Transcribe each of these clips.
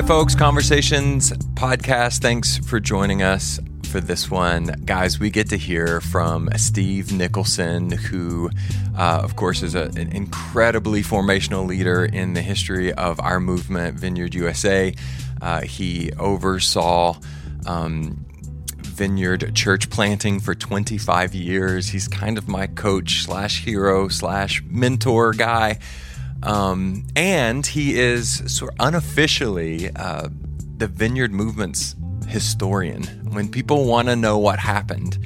Hey, folks, Conversations podcast. Thanks for joining us for this one. Guys, we get to hear from Steve Nicholson, who, uh, of course, is a, an incredibly formational leader in the history of our movement, Vineyard USA. Uh, he oversaw um, vineyard church planting for 25 years. He's kind of my coach slash hero slash mentor guy. Um, and he is sort of unofficially uh, the vineyard movement's historian. When people want to know what happened,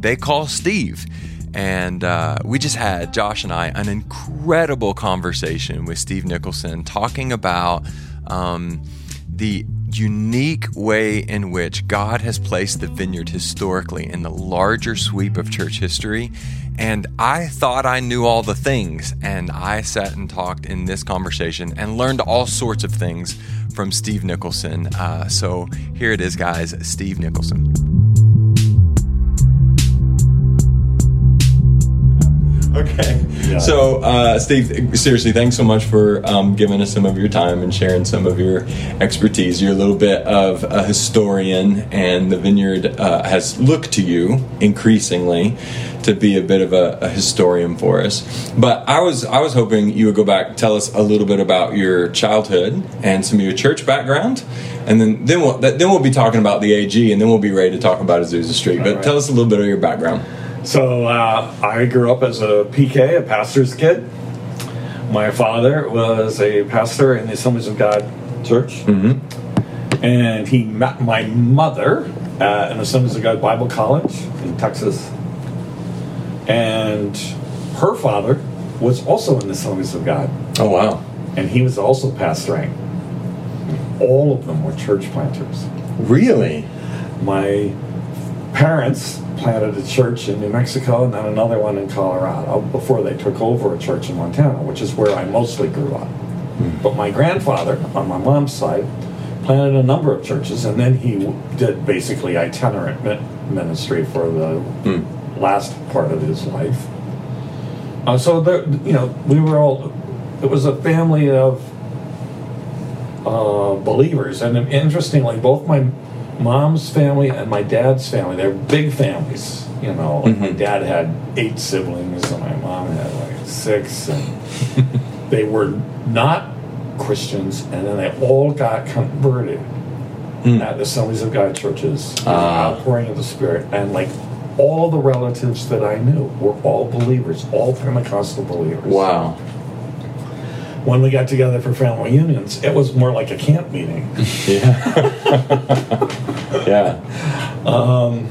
they call Steve. And uh, we just had, Josh and I, an incredible conversation with Steve Nicholson talking about um, the unique way in which God has placed the vineyard historically in the larger sweep of church history and I thought I knew all the things. And I sat and talked in this conversation and learned all sorts of things from Steve Nicholson. Uh, so here it is, guys Steve Nicholson. Okay. Yeah. So, uh, Steve, seriously, thanks so much for um, giving us some of your time and sharing some of your expertise. You're a little bit of a historian, and the Vineyard uh, has looked to you increasingly to be a bit of a, a, historian for us. But I was I was hoping you would go back, tell us a little bit about your childhood and some of your church background, and then then we'll then we'll be talking about the AG, and then we'll be ready to talk about Azusa Street. But right. tell us a little bit of your background. So uh, I grew up as a PK, a pastor's kid. My father was a pastor in the Assemblies of God Church, mm-hmm. and he met my mother at an Assemblies of God Bible College in Texas. And her father was also in the Assemblies of God. Oh wow! And he was also pastoring. All of them were church planters. Really? My parents planted a church in New Mexico and then another one in Colorado before they took over a church in Montana, which is where I mostly grew up. Mm. But my grandfather, on my mom's side, planted a number of churches, and then he did basically itinerant ministry for the mm. last part of his life. Uh, so there, you know, we were all. It was a family of uh, believers, and interestingly, both my mom's family and my dad's family, they're big families. You know, like mm-hmm. my dad had eight siblings and my mom had like six, and they were not Christians, and then they all got converted mm. at the Assemblies of God churches, uh. outpouring of the Spirit, and like all the relatives that I knew were all believers, all Pentecostal believers. Wow when we got together for family reunions, it was more like a camp meeting. yeah. yeah. Um,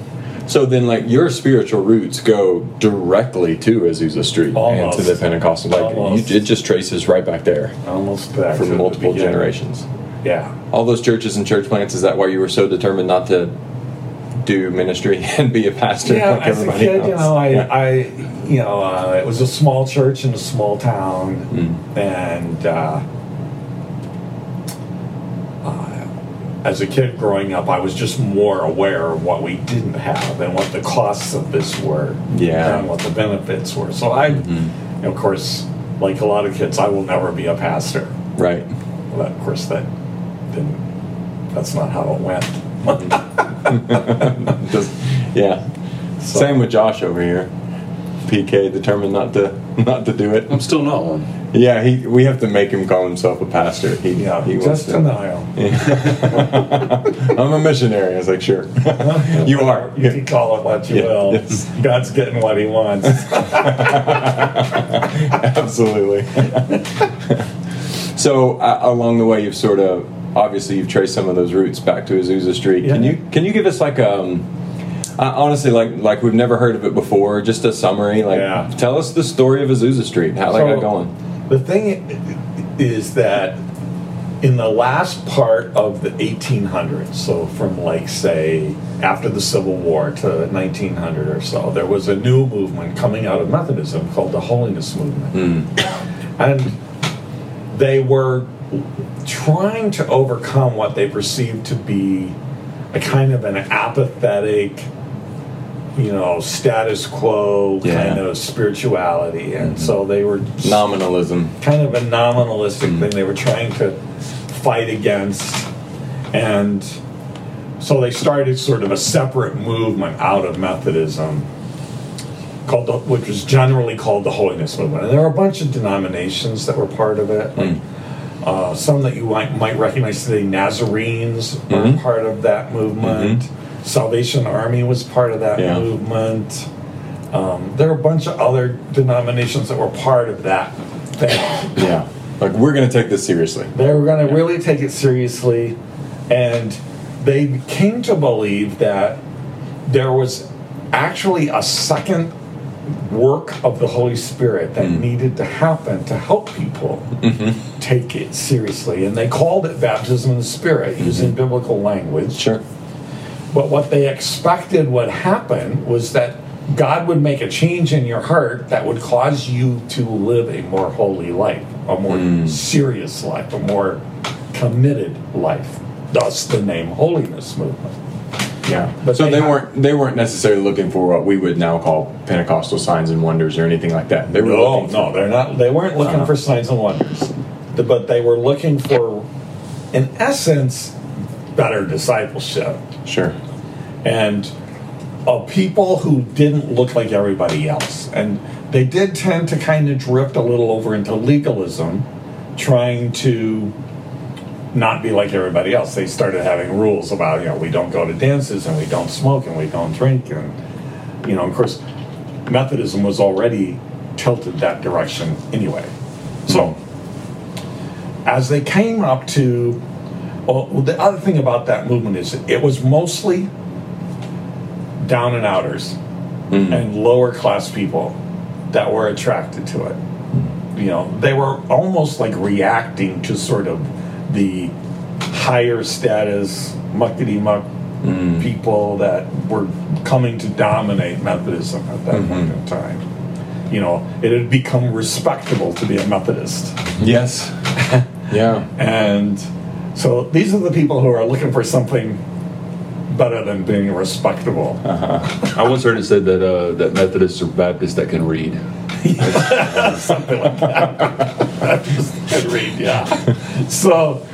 so then, like your spiritual roots go directly to Azusa Street almost. and to the Pentecostal. Like you, it just traces right back there, almost back for multiple generations. Yeah. All those churches and church plants. Is that why you were so determined not to do ministry and be a pastor yeah, like as a kid, else. you know, I, yeah. I, you know, uh, it was a small church in a small town, mm. and uh, uh, as a kid growing up, I was just more aware of what we didn't have and what the costs of this were, yeah, and what the benefits were. So I, mm-hmm. of course, like a lot of kids, I will never be a pastor, right? But of course, that didn't. That's not how it went. Just, yeah. So. Same with Josh over here. PK determined not to not to do it. I'm still not one. Yeah, he. We have to make him call himself a pastor. He, yeah, he just denial. Yeah. I'm a missionary. I was like, sure, you are. You can call it what you yeah, will. Yes. God's getting what He wants. Absolutely. so uh, along the way, you've sort of obviously you've traced some of those roots back to Azusa Street. Yeah. Can you can you give us like um uh, honestly like like we've never heard of it before, just a summary like yeah. tell us the story of Azusa Street, how so, that got going. The thing is that in the last part of the 1800s, so from like say after the Civil War to 1900 or so, there was a new movement coming out of Methodism called the Holiness Movement. Mm. And they were trying to overcome what they perceived to be a kind of an apathetic, you know, status quo yeah. kind of spirituality. And mm-hmm. so they were nominalism, kind of a nominalistic mm-hmm. thing. They were trying to fight against And so they started sort of a separate movement out of Methodism called the, which was generally called the Holiness Movement. And there were a bunch of denominations that were part of it. Like, uh, some that you might, might recognize today, Nazarenes were Mhm. part of that movement. Salvation Army was part of that Yeah. movement. Um, there were a bunch of other denominations that were part of that thing. Yeah. Like we're going to take this seriously. They were going to really take it seriously, and they came to believe that there was actually a second work of the Holy Spirit that mm-hmm. needed to happen to help people mm-hmm. take it seriously. And they called it baptism in the Spirit, using mm-hmm. biblical language. Sure. But what they expected would happen was that God would make a change in your heart that would cause you to live a more holy life, a more mm. serious life, a more committed life. Thus, the name Holiness Movement. Yeah. But so they they, weren't they weren't necessarily looking for what we would now call Pentecostal signs and wonders or anything like that. They were No, looking no, they're not. They weren't looking Uh-huh. for signs and wonders, but they were looking for, in essence, better discipleship. Sure. and of people who didn't look like everybody else. And they did tend to kind of drift a little over into legalism, trying to not be like everybody else. They started having rules about, you know, we don't go to dances and we don't smoke and we don't drink. And, you know, of course, Methodism was already tilted that direction anyway. So, hmm. as they came up to, well, the other thing about that movement is it was mostly down and outers hmm. and lower class people that were attracted to it. Hmm. You know, they were almost like reacting to sort of the higher status muckety muck mm. people that were coming to dominate Methodism at that point mm-hmm. in time. You know, it had become respectable to be a Methodist. Yes. yeah. And so these are the people who are looking for something better than being respectable. Uh-huh. I once heard it said that uh, that Methodists are Baptists that can read. something like that. Just read, yeah. So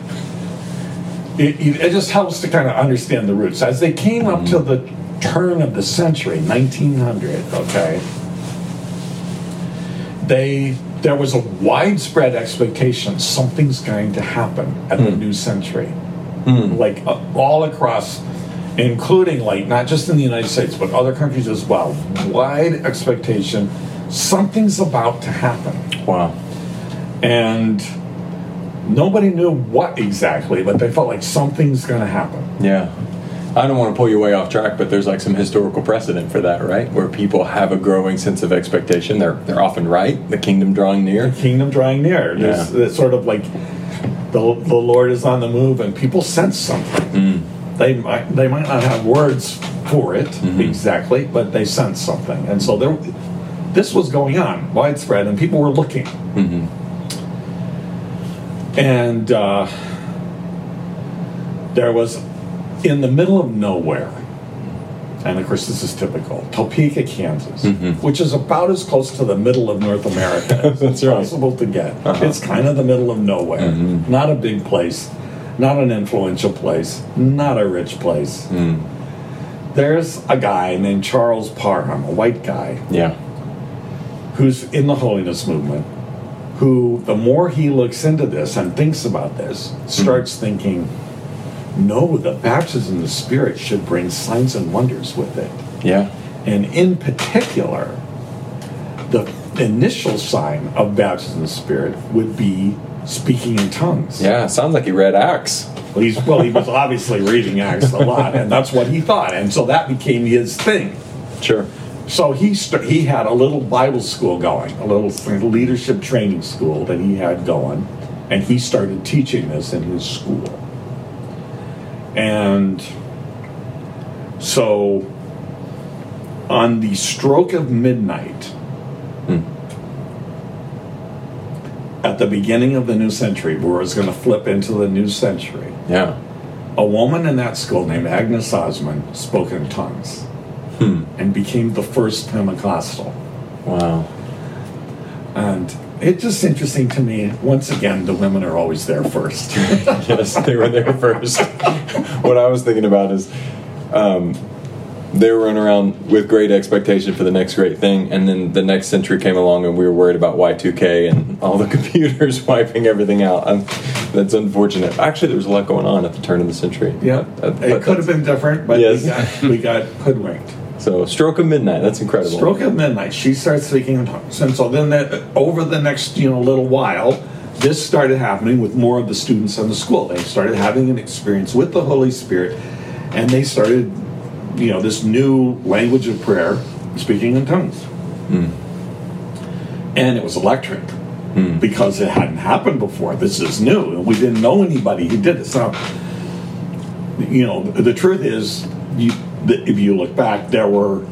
it, it it just helps to kind of understand the roots. As they came up to the turn of the century, 1900, okay, they there was a widespread expectation something's going to happen at the new century, like uh, all across. Including, like, not just in the United States, but other countries as well. Wide expectation something's about to happen Wow. and nobody knew what exactly, but they felt like something's going to happen. Yeah. I don't want to pull you way off track, but there's like some historical precedent for that, right? Where people have a growing sense of expectation. They're they're often right. The kingdom drawing near. The Kingdom drawing near. There's Yeah. it's sort of like the, the Lord is on the move, and people sense something. Mm. They might they might not have words for it mm-hmm. exactly, but they sense something, and so there. This was going on widespread, and people were looking. Mm-hmm. And uh, there was in the middle of nowhere, and of course this is typical, Topeka, Kansas, mm-hmm. which is about as close to the middle of North America as it's right. possible to get. Uh-huh. It's kind of the middle of nowhere, mm-hmm. not a big place, not an influential place, not a rich place. Mm. There's a guy named Charles Parham, a white guy, Yeah. Who's in the holiness movement, who, the more he looks into this and thinks about this, starts thinking, no, the baptism of the Spirit should bring signs and wonders with it. Yeah. And in particular, the initial sign of baptism of the Spirit would be speaking in tongues. Yeah. Sounds like he read Acts. Well, he's, well, he was obviously reading Acts a lot, and that's what he thought. And so that became his thing. Sure. So he st- he had a little Bible school going, a little leadership training school that he had going, and he started teaching this in his school. And so on the stroke of midnight at the beginning of the new century, where it's going to flip into the new century, Yeah. a woman in that school named Agnes Ozman spoke in tongues and became the first Pentecostal. Wow. And it's just interesting to me. Once again, the women are always there first. yes, they were there first. what I was thinking about is um, they were running around with great expectation for the next great thing, and then the next century came along, and we were worried about Y2K and all the computers wiping everything out. Um, that's unfortunate. Actually, there was a lot going on at the turn of the century. Yeah, Uh, it could have been different, but Yes. we, got, we got hoodwinked. So, stroke of midnight. That's incredible. Stroke of midnight, she starts speaking in tongues, and so then that, over the next you know little while, this started happening with more of the students in the school. They started having an experience with the Holy Spirit, and they started, you know, this new language of prayer, speaking in tongues, hmm. and it was electric hmm. because it hadn't happened before. This is new, and we didn't know anybody who did this. Now, you know, the truth is, you, the, if you look back, there were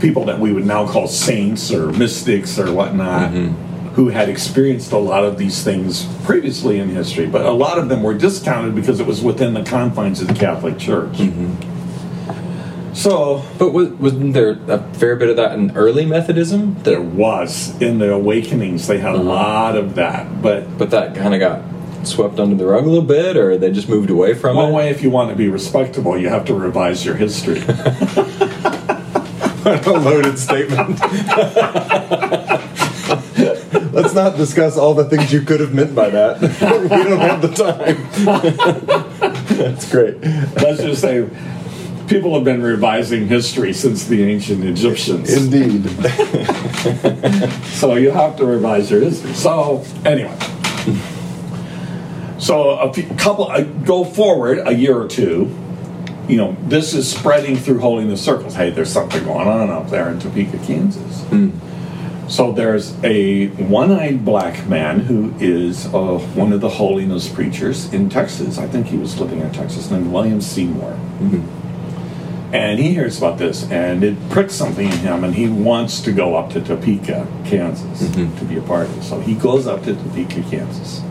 people that we would now call saints or mystics or whatnot mm-hmm. who had experienced a lot of these things previously in history, but a lot of them were discounted because it was within the confines of the Catholic Church. Mm-hmm. So But was, wasn't there a fair bit of that in early Methodism? there was in the awakenings, they had a uh-huh. lot of that, but. But that kind of got swept under the rug a little bit, or they just moved away from One it. way, if you want to be respectable, you have to revise your history. What a loaded statement. Let's not discuss all the things you could have meant by that. we don't have the time. That's great. Let's just say people have been revising history since the ancient Egyptians. Indeed. So you have to revise your history. So anyway, so a few, couple uh, go forward a year or two. You know, this is spreading through holiness circles. Hey, there's something going on up there in Topeka, Kansas. So there's a one-eyed black man who is uh, one of the holiness preachers in Texas. I think he was living in Texas, named William Seymour. And he hears about this, and it pricks something in him, and he wants to go up to Topeka, Kansas, to be a part of it. So he goes up to Topeka, Kansas,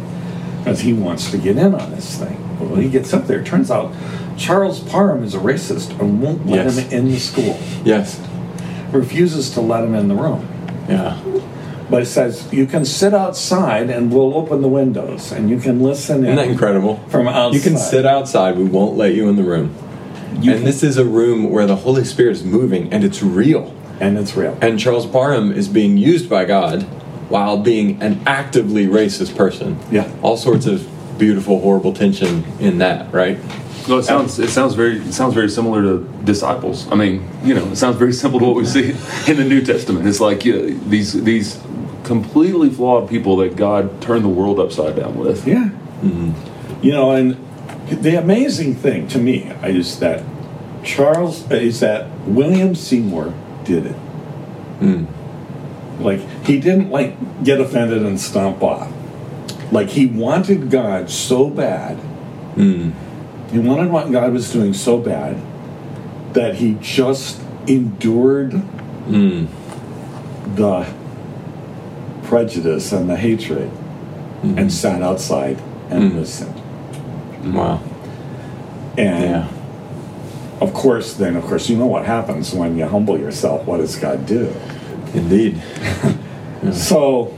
because he wants to get in on this thing. But when he gets up there, turns out Charles Parham is a racist and won't let Yes. him in the school. Yes. Refuses to let him in the room. Yeah. But it says you can sit outside and we'll open the windows and you can listen in Isn't that incredible? from outside. You can sit outside. We won't let you in the room. You and can- this is a room where the Holy Spirit is moving, and it's real. and it's real. And Charles Parham is being used by God while being an actively racist person. Yeah. All sorts of beautiful, horrible tension in that, right? Well, it sounds it sounds very it sounds very similar to disciples. I mean, you know, it sounds very simple to what we see in the New Testament. It's like you know, these these completely flawed people that God turned the world upside down with. Yeah. Mm-hmm. You know, and the amazing thing to me is that Charles is that William Seymour did it. Hmm. Like he didn't like get offended and stomp off. Like he wanted God so bad. Hmm. He wanted what God was doing so bad that he just endured hmm. the prejudice and the hatred hmm. and sat outside and listened. Wow. And Yeah. of course, then of course, you know what happens when you humble yourself. What does God do? Indeed. So,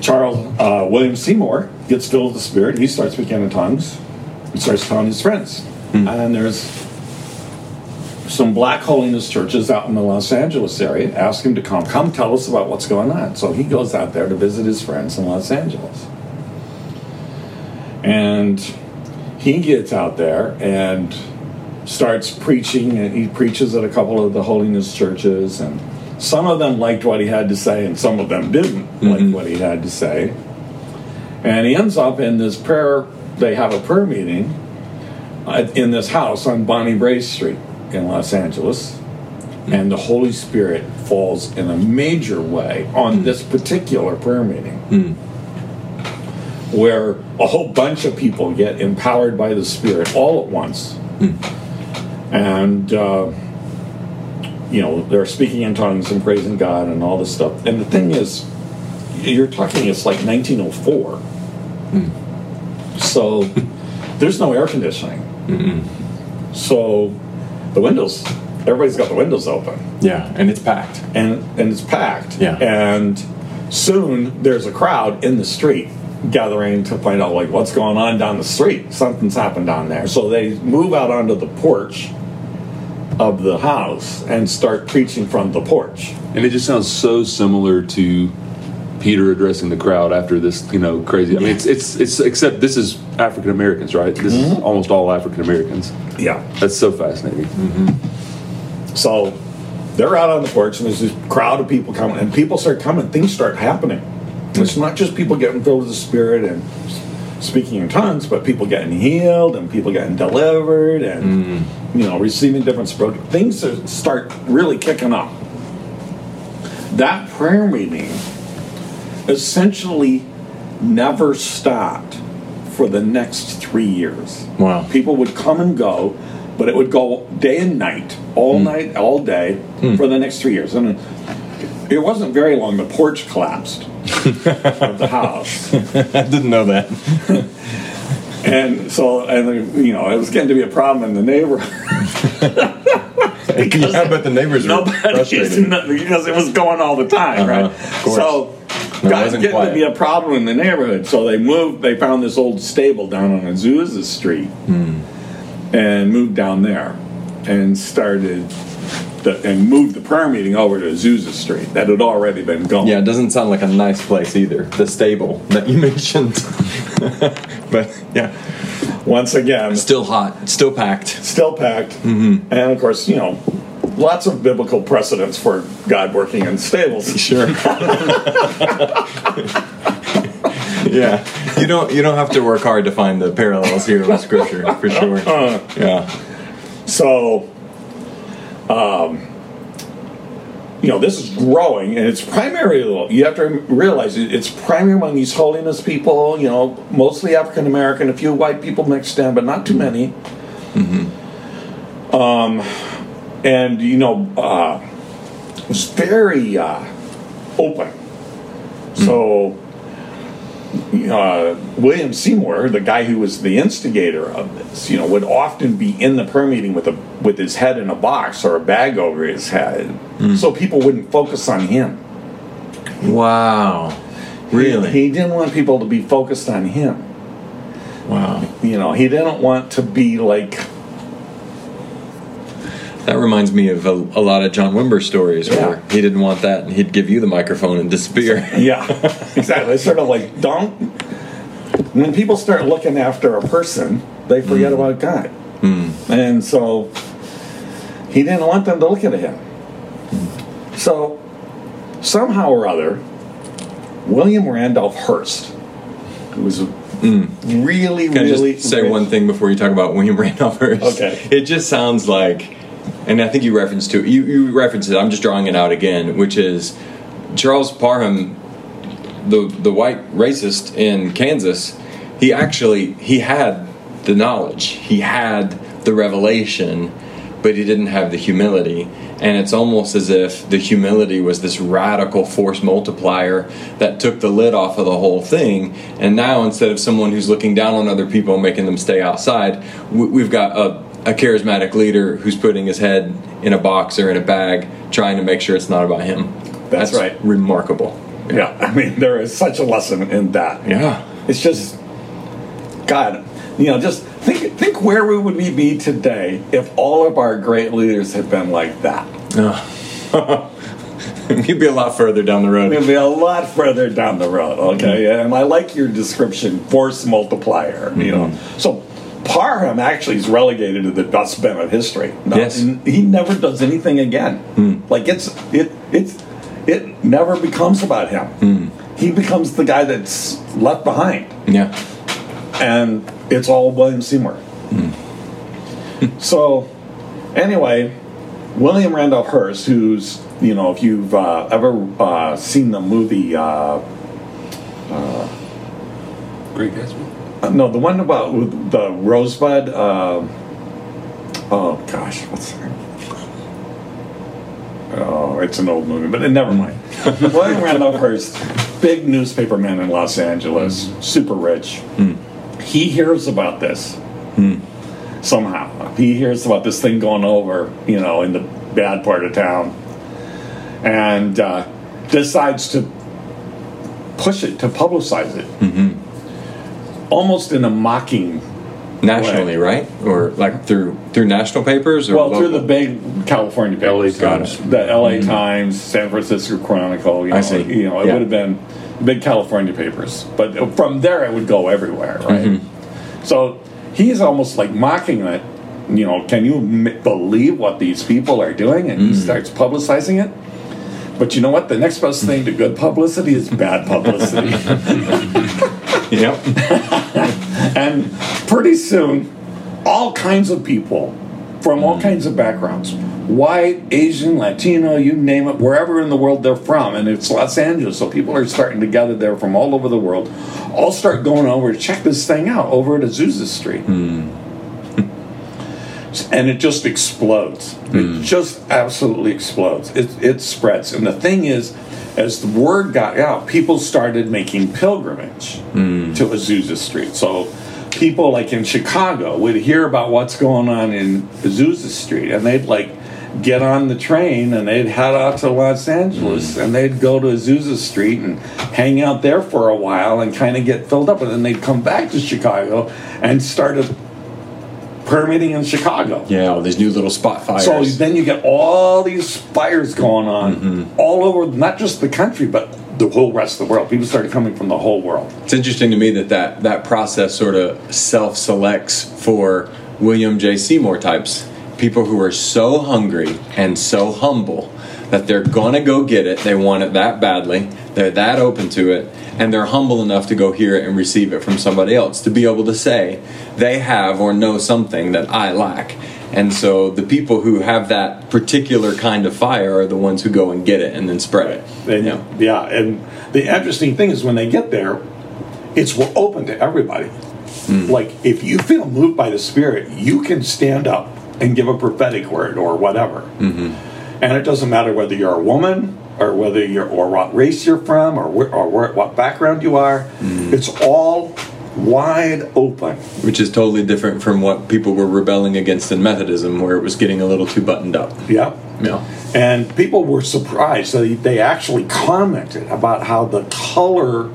Charles uh, William Seymour gets filled with the Spirit. He starts speaking in tongues. He starts telling his friends. And there's some black holiness churches out in the Los Angeles area ask him to come. Come tell us about what's going on. So he goes out there to visit his friends in Los Angeles. And he gets out there and starts preaching and he preaches at a couple of the holiness churches and some of them liked what he had to say and some of them didn't like mm-hmm. what he had to say. And he ends up in this prayer they have a prayer meeting in this house on Bonnie Brae street in los angeles mm-hmm. and the holy spirit falls in a major way on mm-hmm. this particular prayer meeting. Where a whole bunch of people get empowered by the spirit all at once and uh, you know they're speaking in tongues and praising God and all this stuff. And the thing is, you're talking it's like 1904, so there's no air conditioning. So the windows, everybody's got the windows open, Yeah. And it's packed. and and it's packed. Yeah. And soon there's a crowd in the street gathering to find out like what's going on down the street. Something's happened down there. So they move out onto the porch of the house and start preaching from the porch. And it just sounds so similar to Peter addressing the crowd after this, you know, crazy. I mean, it's it's it's except this is African Americans, right? This is mm-hmm. almost all African Americans. Yeah. That's so fascinating. Mm-hmm. So they're out on the porch, and there's this crowd of people coming, and people start coming. Things start happening. It's not just people getting filled with the Spirit and speaking in tongues, but people getting healed and people getting delivered and mm. you know receiving different things start really kicking up. That prayer meeting essentially never stopped for the next three years. Wow. People would come and go, but it would go day and night, all mm. night, all day, mm. for the next three years. And it wasn't very long. The porch collapsed of the house, I didn't know that. and so and you know it was getting to be a problem in the neighborhood. yeah, but the neighbors Nobody's frustrated. not- because it was going all the time, Uh-huh, right? of. So. No, wasn't getting to be a problem in the neighborhood, so they moved. They found this old stable down on Azusa Street, Hmm. and moved down there, and started, the, and moved the prayer meeting over to Azusa Street that had already been gone. Yeah, it doesn't sound like a nice place either. The stable that you mentioned. but yeah, Once again, still hot, still packed. still packed, Mm-hmm. and of course, you know, lots of biblical precedents for God working in stables. Sure. yeah, you don't you don't have to work hard to find the parallels here with scripture for sure. Yeah. So, um, you know, this is growing, and it's primarily, you have to realize it's primarily among these holiness people, you know, mostly African American, a few white people mixed in, but not too many. Um, and, you know, uh, it was very uh, open. So, uh, William Seymour, the guy who was the instigator of this, you know, would often be in the prayer meeting with a with his head in a box or a bag over his head, hmm. so people wouldn't focus on him. Wow. Really? He didn't want people to be focused on him. wow. You know, he didn't want to be like, That reminds me of a, a lot of John Wimber stories Yeah. where he didn't want that and he'd give you the microphone and disappear. yeah, exactly. It's sort of like don't. When people start looking after a person, they forget hmm. about God, hmm. and so he didn't want them to look at him. So somehow or other, William Randolph Hearst, who was a mm. really, Can I really just say rich- one thing before you talk about William Randolph Hearst? Okay. It just sounds like, and I think you referenced to you you referenced it. I'm just drawing it out again, which is Charles Parham, the the white racist in Kansas. He actually he had the knowledge, he had the revelation, but he didn't have the humility. And it's almost as if the humility was this radical force multiplier that took the lid off of the whole thing. And now, instead of someone who's looking down on other people and making them stay outside, we- we've got a, a charismatic leader who's putting his head in a box or in a bag, trying to make sure it's not about him. That's right. Remarkable. Yeah, I mean, there is such a lesson in that. Yeah. It's just, God, you know, just think think where we would we be today if all of our great leaders had been like that. Oh. You'd be a lot further down the road. We'd be a lot further down the road. Okay, mm-hmm. and I like your description, force multiplier. You know, mm-hmm. so Parham actually is relegated to the dustbin of history. No, Yes. he never does anything again. Mm. Like it's it it's it never becomes about him. Mm. He becomes the guy that's left behind. Yeah. and it's all William Seymour. so, anyway, William Randolph Hearst, who's you know, if you've uh, ever uh, seen the movie, uh, Great Gatsby. uh, no, the one about the Rosebud. Uh, oh gosh, what's name? Oh, it's an old movie, but never mind. William Randolph Hearst, big newspaper man in Los Angeles, super rich. He hears about this hmm. somehow. He hears about this thing going over, you know, in the bad part of town, and uh, decides to push it, to publicize it. Mm-hmm. almost in a mocking nationally, right? Or like through through national papers or well through the big California LA papers, Times. the L.A. Mm-hmm. Times, San Francisco Chronicle. You know, I see. You know, it Yeah. would have been big California papers, but from there it would go everywhere, right? Mm-hmm. So he's almost like mocking it. You know, can you m- believe what these people are doing? And Mm. he starts publicizing it. But you know what? The next best thing to good publicity is bad publicity. Yep. and pretty soon, all kinds of people from all kinds of backgrounds white, Asian, Latino, you name it, wherever in the world they're from. And it's Los Angeles, so people are starting to gather there from all over the world, all start going over to check this thing out over at Azusa Street. Hmm. and it just explodes. It hmm. just absolutely explodes. It, it spreads. And the thing is, as the word got out, people started making pilgrimage hmm. to Azusa Street. So people like in Chicago would hear about what's going on in Azusa Street and they'd like get on the train and they'd head out to Los Angeles mm. and they'd go to Azusa Street and hang out there for a while and kind of get filled up and then they'd come back to Chicago and start a permitting in Chicago. Yeah, all these new little spot fires. So then you get all these fires going on mm-hmm. all over, not just the country, but the whole rest of the world. People started coming from the whole world. It's interesting to me that that, that process sort of self selects for William J. Seymour types. People who are so hungry and so humble that they're to go get it. They want it that badly. They're that open to it. And they're humble enough to go hear it and receive it from somebody else. To be able to say they have or know something that I lack. And so the people who have that particular kind of fire are the ones who go and get it and then spread it. And Yeah. yeah, and the interesting thing is when they get there, it's open to everybody. Hmm. Like if you feel moved by the Spirit, you can stand up and give a prophetic word or whatever. Mm-hmm. And it doesn't matter whether you're a woman or whether you're or what race you're from or where, or where, what background you are. Hmm. It's all wide open. Which is totally different from what people were rebelling against in Methodism, where it was getting a little too buttoned up. Yeah. Yeah. And people were surprised. They, they actually commented about how the color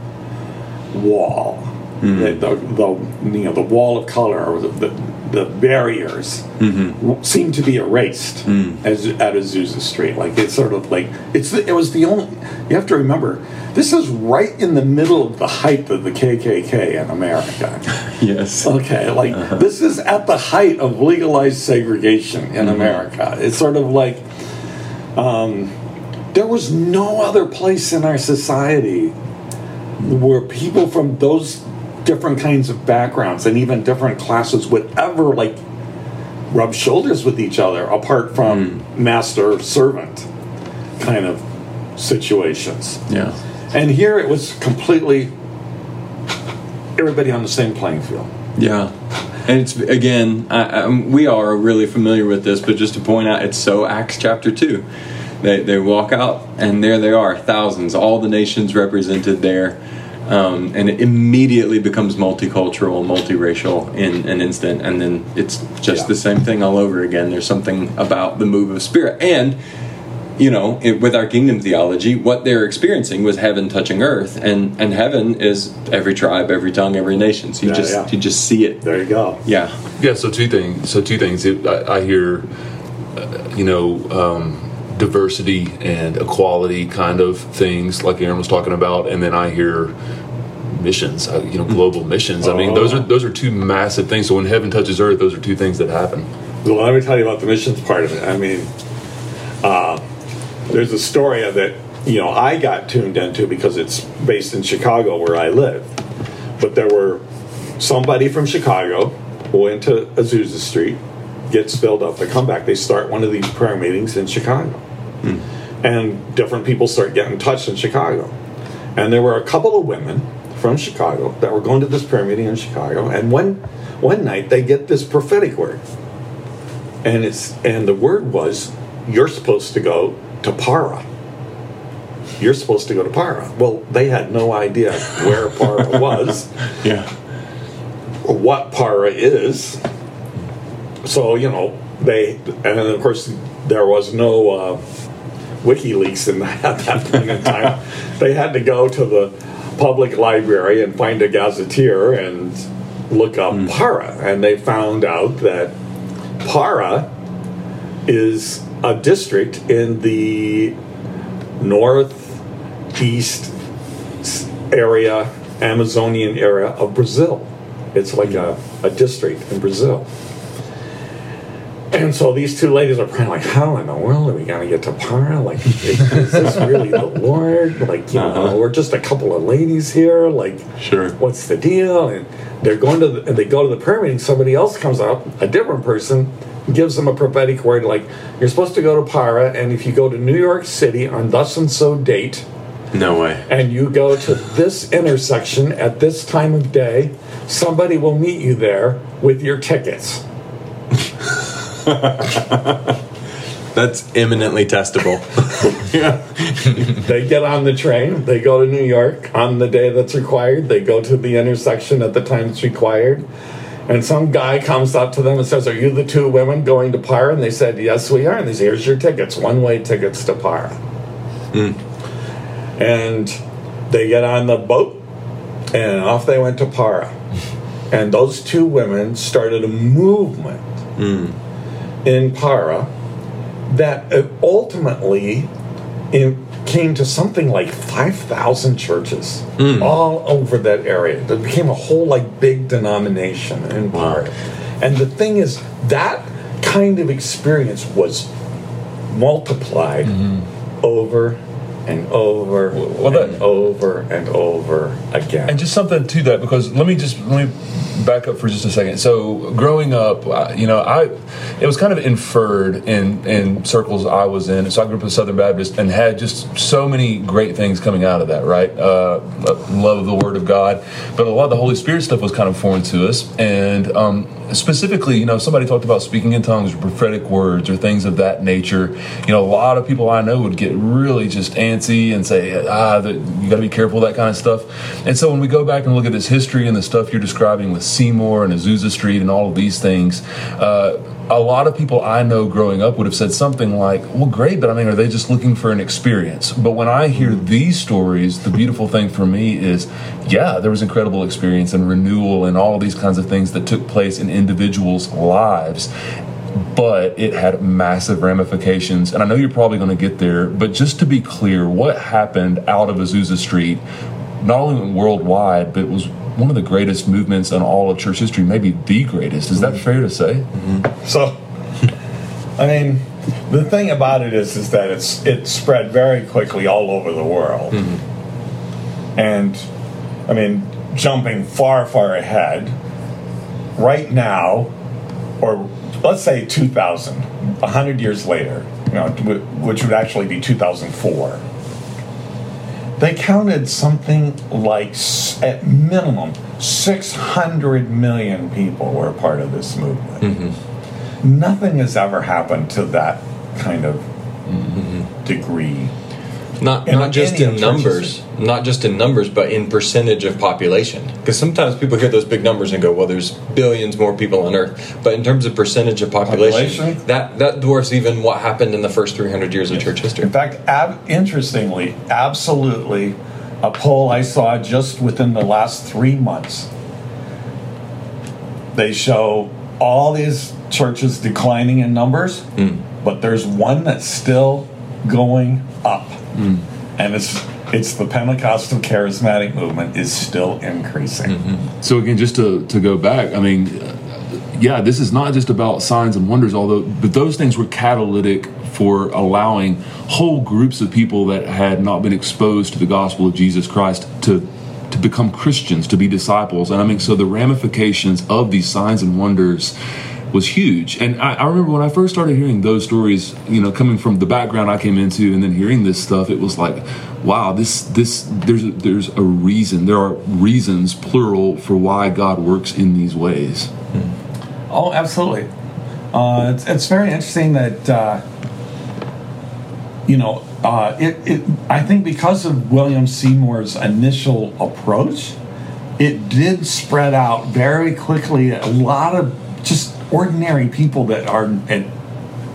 wall, hmm. the, the, the you know the wall of color or the the, the barriers mm-hmm. w- seemed to be erased mm. as at Azusa Street. Like it's sort of like it's the, it was the only. You have to remember this is right in the middle of the height of the KKK in America. Yes. Okay, like uh-huh. this is at the height of legalized segregation in mm-hmm. America. It's sort of like um, there was no other place in our society where people from those different kinds of backgrounds and even different classes would ever like rub shoulders with each other apart from hmm. master servant kind of situations. Yeah. And here it was completely everybody on the same playing field. Yeah. And it's again, I, I, we are really familiar with this, but just to point out, it's so Acts chapter two. They they walk out, and there they are, thousands, all the nations represented there, um, and it immediately becomes multicultural, multiracial in an instant, and then it's just Yeah. the same thing all over again. There's something about the move of spirit, and you know, it, with our kingdom theology, what they're experiencing was heaven touching earth, and and heaven is every tribe, every tongue, every nation. So you Yeah, just yeah. you just see it. There you go. Yeah. Yeah. So two things. So two things. It, I, I hear, uh, you know, um, diversity and equality kind of things like Aaron was talking about, and then I hear missions. Uh, you know, global missions. I mean, those are those are two massive things. So when heaven touches earth, those are two things that happen. Well, let me tell you about the missions part of it. I mean, uh, there's a story that you know I got tuned into because it's based in Chicago where I live. But there were somebody from Chicago went to Azusa Street, gets filled up, they come back, they start one of these prayer meetings in Chicago, and different people start getting touched in Chicago. And there were a couple of women from Chicago that were going to this prayer meeting in Chicago, and one one night they get this prophetic word and it's and the word was you're supposed to go to Para. You're supposed to go to Para. Well, they had no idea where Para was Yeah. or what Para is. So you know they and of course there was no uh, WikiLeaks in that, at that point in time. they had to go to the public library and find a gazetteer and look up hmm. Para, and they found out that Para is a district in the northeast area, Amazonian area of Brazil. It's like hmm. a, a district in Brazil. And so these two ladies are praying, like, how in the world are we going to get to Para? Like, is, is this really the Lord? Like, you Uh-huh. know, we're just a couple of ladies here. Like, Sure. what's the deal? And they're going to, the, and they go to the prayer meeting. Somebody else comes up, a different person, gives them a prophetic word, like, you're supposed to go to Para, and if you go to New York City on thus and so date, No way. and you go to this intersection at this time of day, somebody will meet you there with your tickets. That's eminently testable. They get on the train, they go to New York on the day that's required, they go to the intersection at the time it's required. And some guy comes up to them and says, Are you the two women going to Para? And they said, Yes, we are. And they say, Here's your tickets, one way tickets to Para. Hmm. And they get on the boat and off they went to Para. And those two women started a movement hmm. In Para that uh, ultimately it came to something like 5,000 churches all over that area. It became a whole like big denomination in Para. And the thing is, that kind of experience was multiplied over and over Well, that- and over and over again. And just something to that because let me just let me back up for just a second. So growing up, you know, I it was kind of inferred in in circles I was in. So I grew up in Southern Baptist and had just so many great things coming out of that. Right, uh, love of the Word of God, but a lot of the Holy Spirit stuff was kind of foreign to us. And um, specifically, you know, somebody talked about speaking in tongues or prophetic words or things of that nature. You know, a lot of people I know would get really just antsy and say, ah, that you got to be careful, that kind of stuff. And so when we go back and look at this history and the stuff you're describing with Seymour and Azusa Street and all of these things, uh, a lot of people I know growing up would have said something like, well, great, but I mean, are they just looking for an experience? But when I hear these stories, the beautiful thing for me is, yeah, there was incredible experience and renewal and all these kinds of things that took place in individuals' lives but it had massive ramifications. And I know you're probably going to get there, but just to be clear, what happened out of Azusa Street, not only worldwide, but was one of the greatest movements in all of church history, maybe the greatest. Is that mm-hmm. fair to say? Mm-hmm. So, I mean, the thing about it is, is that it's it spread very quickly all over the world, mm-hmm. and I mean, jumping far, far ahead. Right now, or let's say 2000, 100 years later, you know, which would actually be 2004. They counted something like, at minimum, 600 million people were part of this movement. Mm-hmm. Nothing has ever happened to that kind of mm-hmm. degree. Not And not just in numbers, not just in numbers, but in percentage of population. Because sometimes people hear those big numbers and go, "Well, there's billions more people on Earth." But in terms of percentage of population, Population? that that dwarfs even what happened in the first 300 years of church history. In fact, ab- interestingly, absolutely, a poll I saw just within the last three months, they show all these churches declining in numbers, hmm. but there's one that's still going up, hmm. and it's it's the Pentecostal charismatic movement is still increasing. Mm-hmm. So again, just to, to go back, I mean, yeah, this is not just about signs and wonders, although, but those things were catalytic for allowing whole groups of people that had not been exposed to the gospel of Jesus Christ to to become Christians, to be disciples. And I mean, so the ramifications of these signs and wonders was huge. And I, I remember when I first started hearing those stories, you know, coming from the background I came into, and then hearing this stuff, it was like, wow, this this there's a, there's a reason. There are reasons, plural, for why God works in these ways. Oh, absolutely. Uh, it's, it's very interesting that uh, you know uh, it, it. I think because of William Seymour's initial approach, it did spread out very quickly. A lot of just ordinary people that are at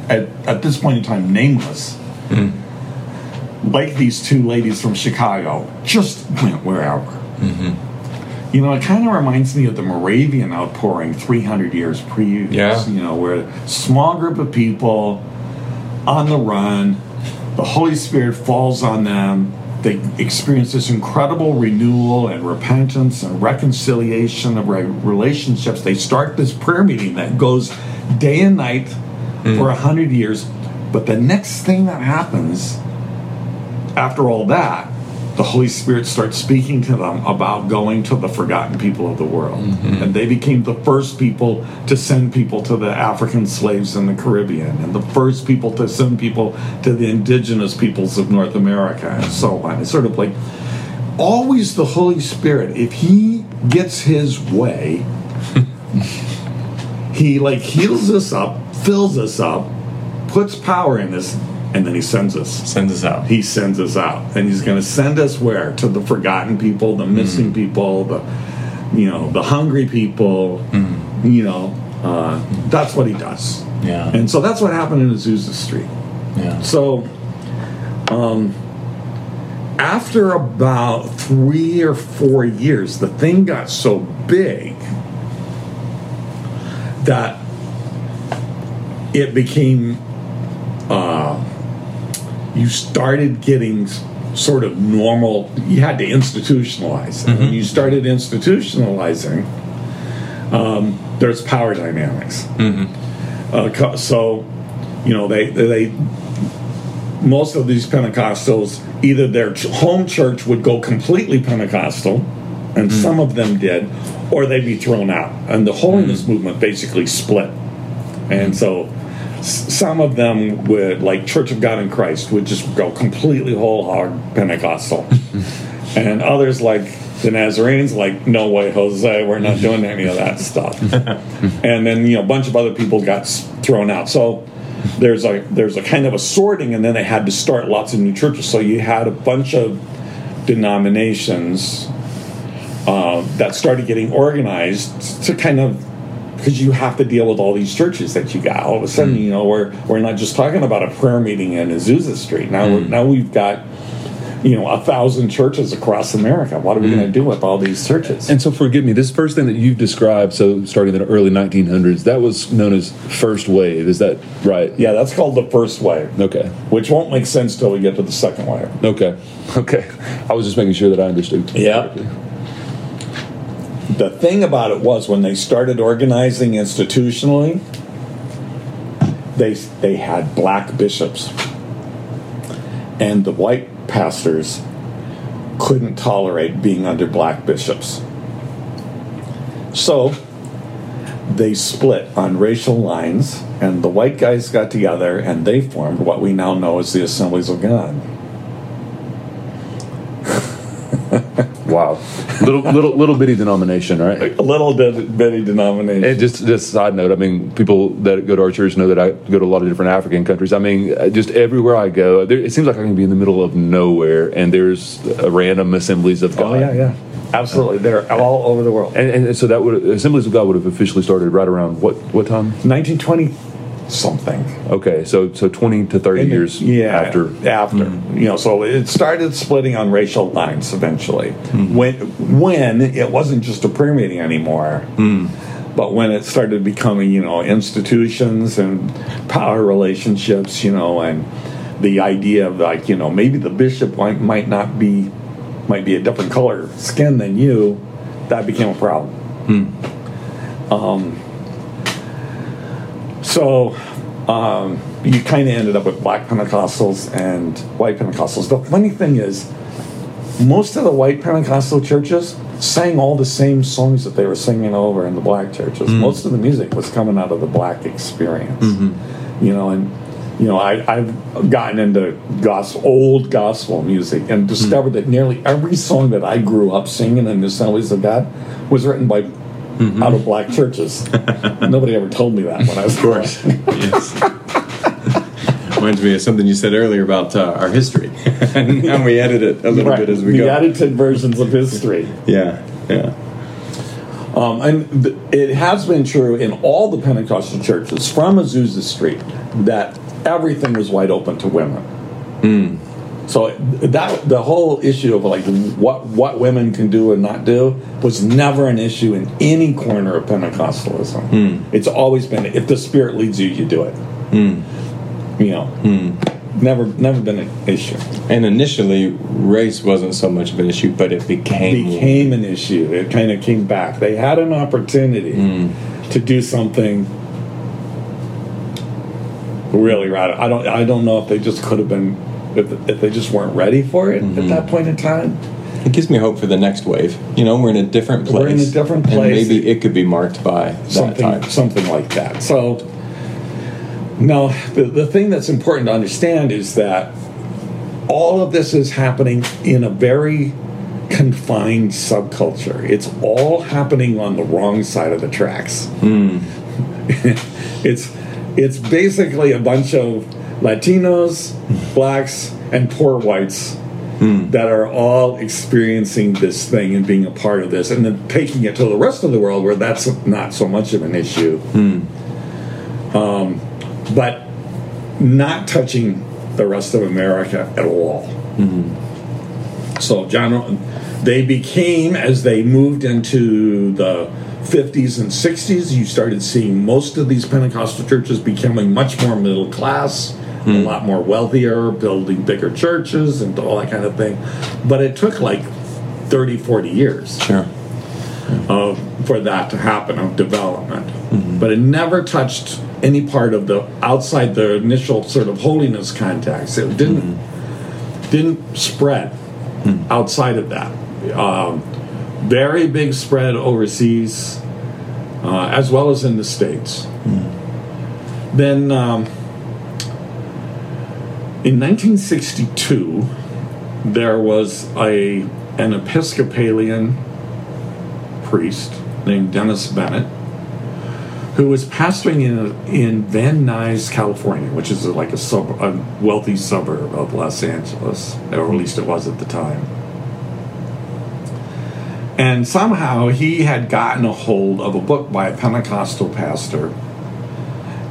at, at this point in time nameless hmm. like these two ladies from Chicago, just went wherever. Mm-hmm. You know, it kind of reminds me of the Moravian outpouring 300 years previous. Yeah. You know, where a small group of people on the run, the Holy Spirit falls on them. They experience this incredible renewal and repentance and reconciliation of relationships. They start this prayer meeting that goes day and night mm. for a hundred years. But the next thing that happens after all that, the Holy Spirit starts speaking to them about going to the forgotten people of the world. Mm-hmm. And they became the first people to send people to the African slaves in the Caribbean, and the first people to send people to the indigenous peoples of North America, and so on. It's sort of like always the Holy Spirit, if He gets His way, He like heals us up, fills us up, puts power in us, and then He sends us. Send us out. he sends us out. And he's going to send us where? To the forgotten people the missing people the you know the hungry people you know uh, that's what he does. Yeah. and so that's what happened in azusa street. Yeah. so um, after about three or four years the thing got so big that it became uh, you started getting sort of normal you had to institutionalize and when mm-hmm. you started institutionalizing um, there's power dynamics. Mm-hmm. Uh, so you know they they most of these pentecostals either their ch- home church would go completely pentecostal and mm. some of them did or they'd be thrown out. And the holiness mm. movement basically split. And mm. so s- some of them would, like Church of God in Christ, would just go completely whole hog Pentecostal. and others, like the Nazarenes, like, no way, Jose, we're not doing any of that stuff. and then, you know, a bunch of other people got thrown out. So there's a there's a kind of a sorting, and then they had to start lots of new churches. So you had a bunch of denominations uh, that started getting organized to kind of because you have to deal with all these churches that you got. All of a sudden, mm. you know, we're we're not just talking about a prayer meeting in Azusa Street. Now, we're, mm. now we've got you know a thousand churches across America. What are we going to mm. do with all these churches? And so, forgive me. This first thing that you've described, so starting in the early 1900s, that was known as first wave. Is that right? yeah, that's called the first wave, Okay. which won't make sense till we get to the second wave. Okay. Okay. I was just making sure that I understood. Yeah. The thing about it was when they started organizing institutionally, they they had black bishops, and the white pastors couldn't tolerate being under black bishops. So they split on racial lines, and the white guys got together and they formed what we now know as the Assemblies of God. Wow. little little little bitty denomination, right? A little bit bitty denomination. And just just a side note, I mean, people that go to our church know that I go to a lot of different African countries. I mean, uh, just everywhere I go, there, it seems like I can be in the middle of nowhere, and there's uh, random assemblies of God. Oh yeah, yeah, absolutely. They're all over the world. And, and so that would Assemblies of God would have officially started right around what what time? 1920 something. Okay, so so twenty to thirty years yeah, after. after mm-hmm. you know, so it started splitting on racial lines eventually. Mm-hmm. When when it wasn't just a prayer meeting anymore. Mm-hmm. But when it started becoming, you know, institutions and power relationships, you know, and the idea of like, you know, maybe the bishop might, might not be, might be a different color skin than you, that became a problem. Hmm. Um, so um, you kind of ended up with black Pentecostals and white Pentecostals. The funny thing is, most of the white Pentecostal churches sang all the same songs that they were singing over in the black churches. Mm-hmm. Most of the music was coming out of the black experience, mm-hmm. you know, and you know, I, I've gotten into gospel, old gospel music and discovered mm-hmm. that nearly every song that I grew up singing in the Assemblies of God was written by out of black churches. Nobody ever told me that when I was Of course. yes. Reminds me of something you said earlier about uh, our history. and we edit it a little Right. bit as we the go. edited versions of history. Yeah, yeah. Um, and th- it has been true in all the Pentecostal churches from Azusa Street that everything was wide open to women. So that the whole issue of like what what women can do and not do was never an issue in any corner of Pentecostalism. Hmm. It's always been if the Spirit leads you, you do it. Hmm. You know, hmm. never never been an issue. And initially, race wasn't so much of an issue, but it became. became an issue. It kind of came back. They had an opportunity to do something really radical. I don't. I don't know if they just could have been. If, if they just weren't ready for it at that mm-hmm. point in time. It gives me hope for the next wave. You know, we're in a different place. We're in a different And place. maybe it could be marked by that something something like that. So now the, the thing that's important to understand is that all of this is happening in a very confined subculture. It's all happening on the wrong side of the tracks. Hmm. it's it's basically a bunch of Latinos, blacks, and poor whites hmm. that are all experiencing this thing and being a part of this, and then taking it to the rest of the world where that's not so much of an issue. Hmm. Um, but not touching the rest of America at all. Hmm. So John, they became as they moved into the 50s and 60s. You started seeing most of these Pentecostal churches becoming much more middle class, a lot more wealthier, building bigger churches and all that kind of thing. But it took like 30, 40 years Sure. of for that to happen of development. But it never touched any part of the outside the initial sort of holiness context. It didn't didn't spread outside of that. Um, very big spread overseas, uh, as well as in the states. Then um, in 1962, there was a an Episcopalian priest named Dennis Bennett, who was pastoring in in Van Nuys, California, which is like a sub a wealthy suburb of Los Angeles, or at least it was at the time. And somehow he had gotten a hold of a book by a Pentecostal pastor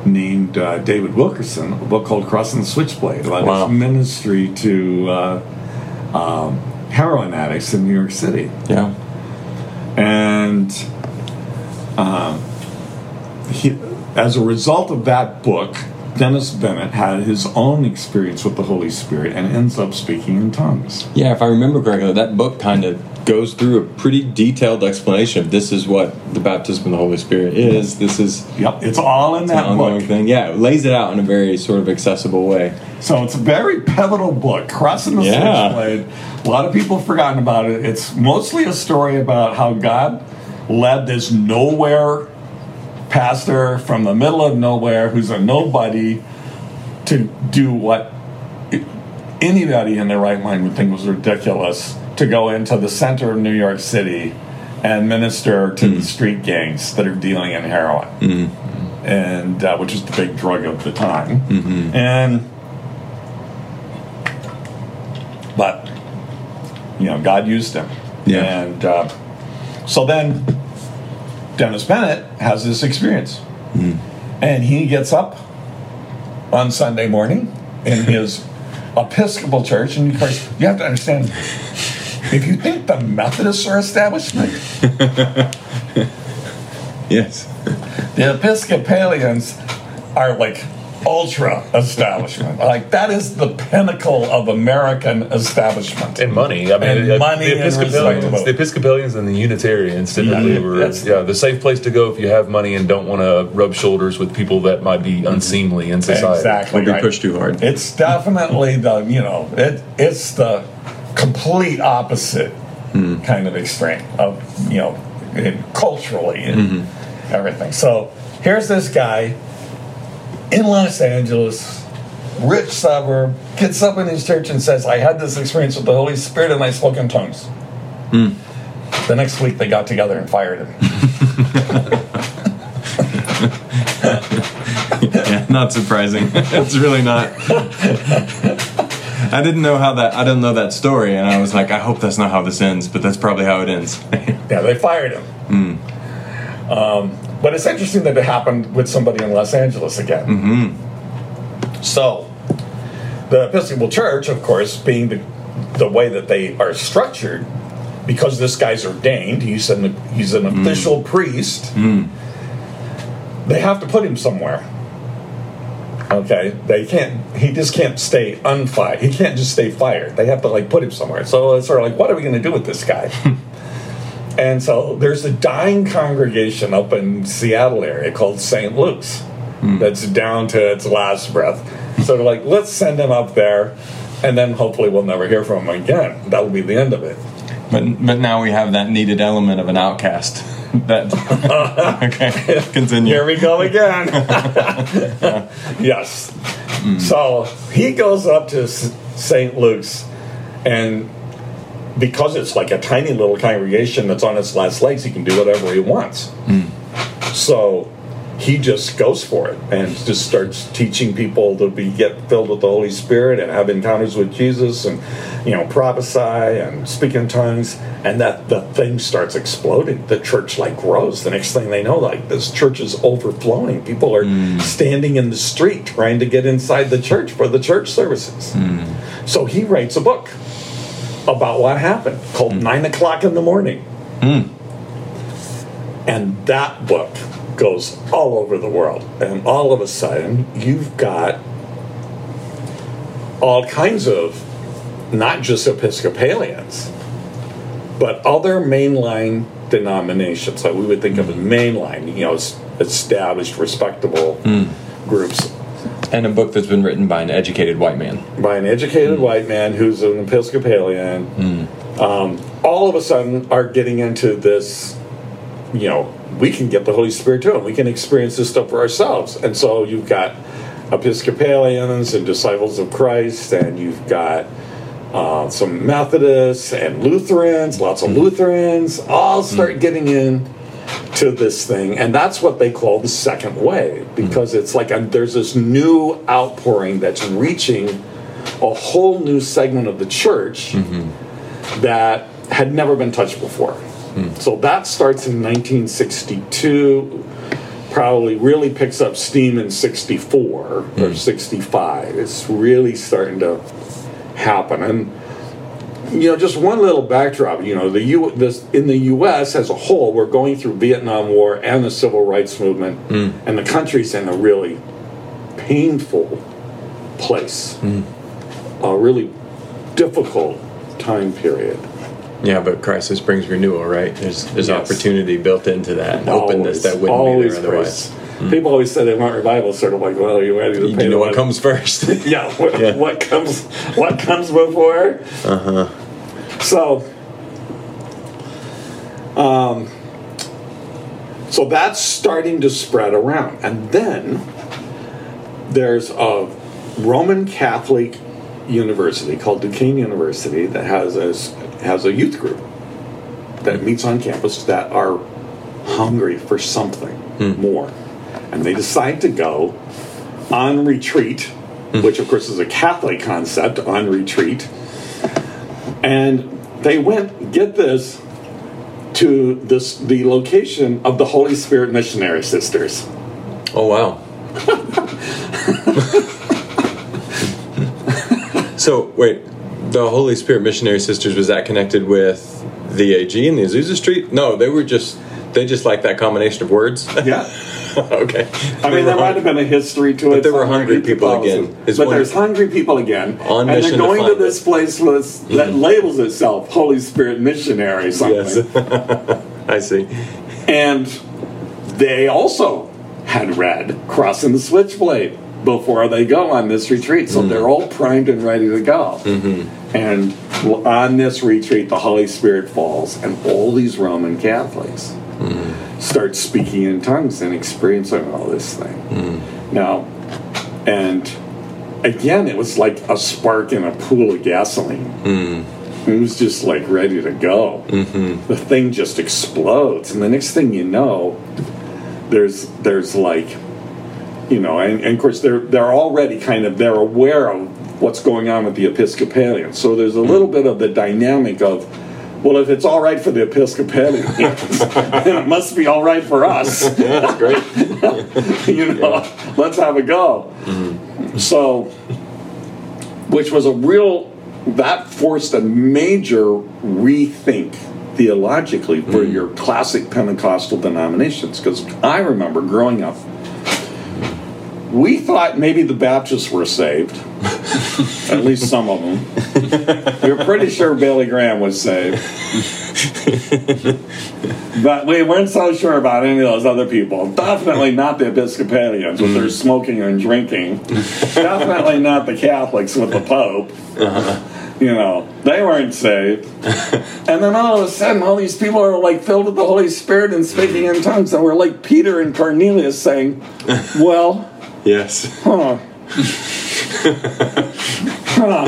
named uh, David Wilkerson, a book called Crossing the Switchblade, about Wow. his ministry to uh, um, heroin addicts in New York City Yeah. and um, he, as a result of that book, Dennis Bennett had his own experience with the Holy Spirit and ends up speaking in tongues. Yeah, if I remember correctly, that book kind of goes through a pretty detailed explanation of this is what the baptism of the Holy Spirit is. This is Yep, it's all in an that ongoing book. thing. Yeah, it lays it out in a very sort of accessible way. So it's a very pivotal book, Crossing the Yeah. Switchblade. A lot of people have forgotten about it. It's mostly a story about how God led this nowhere pastor from the middle of nowhere who's a nobody to do what anybody in their right mind would think was ridiculous to go into the center of New York City and minister to the street gangs that are dealing in heroin, and uh, which is the big drug of the time. And but you know, God used him, Yeah. and uh, so then Dennis Bennett has this experience, hmm. and he gets up on Sunday morning in his Episcopal church, and of course, you have to understand if you think the Methodists are establishment, Yes. the Episcopalians are like ultra establishment. Like that is the pinnacle of American establishment. and money. I mean, And uh, money the Episcopalians, respectable. the Episcopalians and the Unitarians typically Yeah, were that's- yeah the safe place to go if you have money and don't want to rub shoulders with people that might be unseemly in society. Exactly. Or be right. pushed too hard. It's definitely the you know it it's the complete opposite kind of extreme of you know culturally and everything. So here's this guy in Los Angeles, rich suburb, gets up in his church and says, "I had this experience with the Holy Spirit and I spoke in tongues." The next week they got together and fired him. yeah, not surprising. it's really not. I didn't know how that. I didn't know that story, and I was like, I hope that's not how this ends, but that's probably how it ends. Yeah, they fired him. Um, but it's interesting that it happened with somebody in Los Angeles again. Mm-hmm. So, the Episcopal Church, of course, being the, the way that they are structured, because this guy's ordained, he's an he's an mm. official priest. Mm. They have to put him somewhere. Okay, they can't. He just can't stay unfired. He can't just stay fired. They have to like put him somewhere. So it's sort of like, what are we going to do with this guy? and so there's a dying congregation up in Seattle area called St. Luke's hmm. that's down to its last breath. So they're like, let's send him up there, and then hopefully we'll never hear from him again. That will be the end of it. But but now we have that needed element of an outcast. that okay. Continue. Here we go again. yes. Hmm. So he goes up to St. Luke's, and because it's like a tiny little congregation that's on its last legs, he can do whatever he wants. Hmm. So he just goes for it and just starts teaching people to be get filled with the Holy Spirit and have encounters with Jesus and you know prophesy and speak in tongues and that the thing starts exploding. The church like grows. The next thing they know, like this church is overflowing. People are hmm. standing in the street trying to get inside the church for the church services. Hmm. So he writes a book about what happened. Called hmm. Nine O'clock in the Morning. Hmm. And that book goes all over the world. And all of a sudden, you've got all kinds of not just Episcopalians, but other mainline denominations. That we would think of as mainline, you know, established, respectable hmm. groups And a book that's been written by an educated white man. by an educated white man who's an Episcopalian, um, all of a sudden are getting into this, you know, we can get the Holy Spirit too, and we can experience this stuff for ourselves. And so you've got Episcopalians and disciples of Christ, and you've got uh, some Methodists and Lutherans, lots of Lutherans, all start getting in to this thing, and that's what they call the second wave hmm. because it's like a, there's this new outpouring that's reaching a whole new segment of the church mm-hmm. that had never been touched before. Hmm. So that starts in 1962. Probably really picks up steam in 64 or hmm. 65. It's really starting to happen. And you know, just one little backdrop. You know, the U. This in the U.S. as a whole, we're going through Vietnam War and the Civil Rights Movement, mm. and the country's in a really painful place, mm. a really difficult time period. Yeah, but crisis brings renewal, right? There's there's Yes. opportunity built into that and openness Always- that wouldn't always be there otherwise. grace. People always say they want revival. Sort of like, well, are you ready to You know what money? comes first. yeah, what, Yeah. what comes what comes before uh-huh so um so that's starting to spread around. And then there's a roman catholic university called duquesne university that has a has a youth group that meets on campus that are hungry for something more. And they decide to go on retreat, which of course is a Catholic concept, on retreat. And they went, get this, to this the location of the Holy Spirit Missionary Sisters. oh wow. so wait, the Holy Spirit Missionary Sisters was that connected with the AG and the Azusa Street? No, they were just they just like that combination of words. Yeah. okay. I mean, there might have been a history to it. there were hungry people again, But there's hungry people again. On and they're going to, find this place with, that mm-hmm. labels itself Holy Spirit Missionary something. Yes. I see. And they also had read Crossing the Switchblade before they go on this retreat. So they're mm. all primed and ready to go. Mm-hmm. And on this retreat, the Holy Spirit falls, and all these Roman Catholics start speaking in tongues and experiencing all this thing. Now, and again, it was like a spark in a pool of gasoline. It was just like ready to go. The thing just explodes, and the next thing you know, there's there's like, you know, and, and of course they're they're already kind of they're aware of what's going on with the Episcopalians. So there's a little bit of the dynamic of, well, if it's all right for the Episcopalians, then it must be all right for us. That's great. you know, let's have a go. Mm-hmm. So which was a real that forced a major rethink theologically for mm. your classic Pentecostal denominations. Because I remember growing up, we thought maybe the Baptists were saved, at least some of them. we were pretty sure Billy Graham was saved. but we weren't so sure about any of those other people. Definitely not the Episcopalians with their smoking and drinking. Definitely not the Catholics with the Pope. You know, they weren't saved. And then all of a sudden, all these people are like filled with the Holy Spirit and speaking in tongues. And we're like Peter and Cornelius saying, Well, Yes. huh. Huh.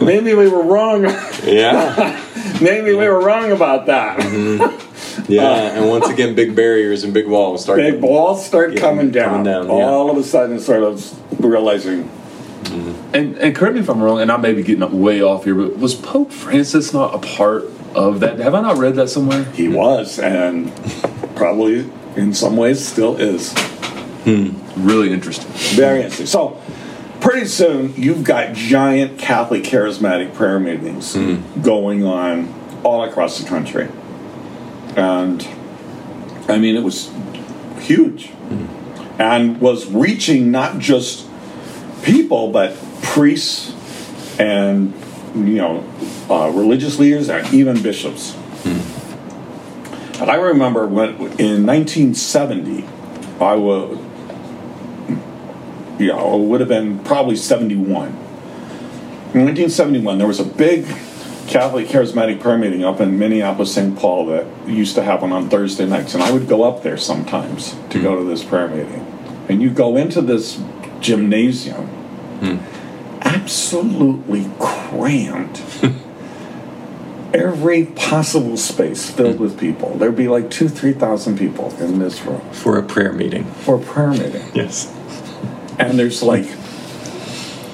Maybe we were wrong. Yeah. Maybe we were wrong about that. Mm-hmm. Yeah. and once again, big barriers and big walls start. Big balls start Yeah, coming down. coming down, yeah. All of a sudden, sort of realizing mm-hmm. And, and correct me if I'm wrong, and I may be getting way off here, but was Pope Francis not a part of that? Have I not read that somewhere? he was, and probably in some ways still is. Hmm, really interesting. Very interesting. So, pretty soon, you've got giant Catholic charismatic prayer meetings hmm. going on all across the country. And, I mean, it was huge hmm. and was reaching not just people, but priests and, you know, uh, religious leaders and even bishops. And I remember when in 1970, I was you know, it would have been probably 71. In 1971, there was a big Catholic charismatic prayer meeting up in Minneapolis, St. Paul that used to happen on Thursday nights. And I would go up there sometimes to go to this prayer meeting. And you go into this gymnasium, hmm. absolutely crammed. Every possible space filled hmm. with people. There'd be like two, three thousand people in this room For a prayer meeting. for a prayer meeting Yes. And there's like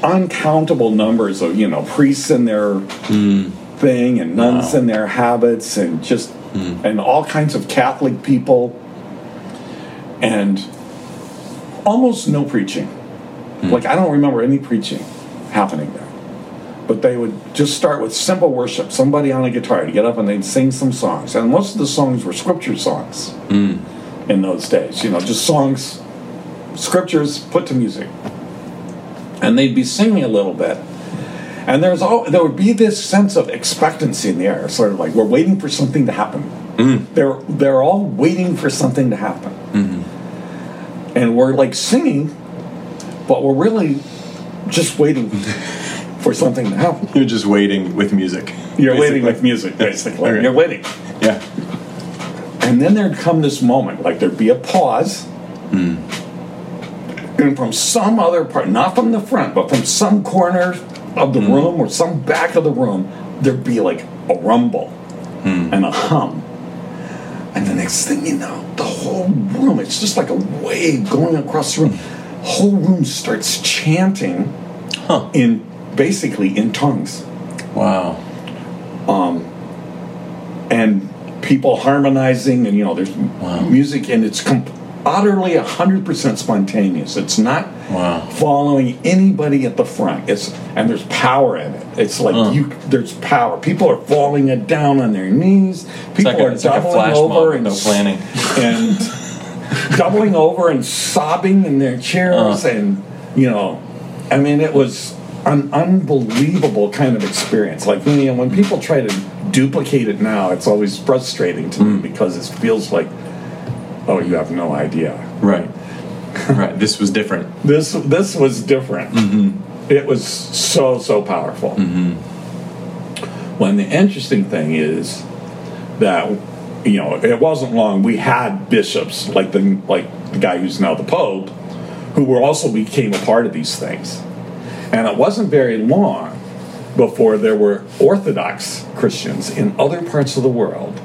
uncountable numbers of you know priests in their thing and nuns Wow. in their habits and just hmm. and all kinds of catholic people. And almost no preaching. Hmm. Like i don't remember any preaching happening there. But they would just start with simple worship somebody on a guitar to get up and they'd sing some songs. And most of the songs were scripture songs hmm. in those days you know just songs scriptures put to music. And they'd be singing a little bit. And there's all there would be this sense of expectancy in the air sort of like we're waiting for something to happen. Mm-hmm. They're they're all waiting for something to happen. Mm-hmm. And we're like singing but we're really just waiting for something to happen. You're just waiting with music. you're waiting with music basically. Okay. you're waiting. Yeah. And then there'd come this moment, like there'd be a pause. Mm. And from some other part, not from the front, but from some corner of the room or some back of the room, there'd be like a rumble and a hum. And the next thing you know, the whole room, it's just like a wave going across the room. Whole room starts chanting Huh. in basically in tongues. Wow. Um, and people harmonizing and you know there's music and it's utterly 100% spontaneous it's not Wow. following anybody at the front it's and there's power in it it's like Uh. you there's power people are falling it down on their knees people like a- are like doubling flash over and no planning. and doubling over and sobbing in their chairs Uh. and you know i mean it was an unbelievable kind of experience like you know when people try to duplicate it now it's always frustrating to Mm. me because it feels like oh you have no idea Right. right. This was different. this this was different Mm-hmm. it was so so powerful when the interesting thing is that you know it wasn't long we had bishops like the like the guy who's now the pope who were also became a part of these things and it wasn't very long before there were orthodox christians in other parts of the world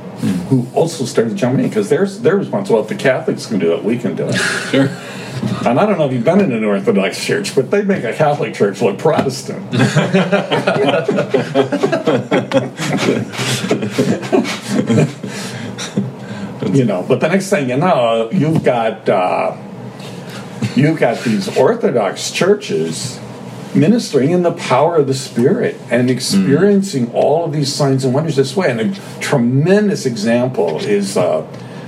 who also started jumping in because there's they're responsible if the catholics can do it we can do it Sure. and I don't know if you've been in an Orthodox church, but they make a Catholic church look Protestant. you know, but the next thing you know, you've got uh, you've got these Orthodox churches ministering in the power of the Spirit and hmm. experiencing all of these signs and wonders this way. And a tremendous example is a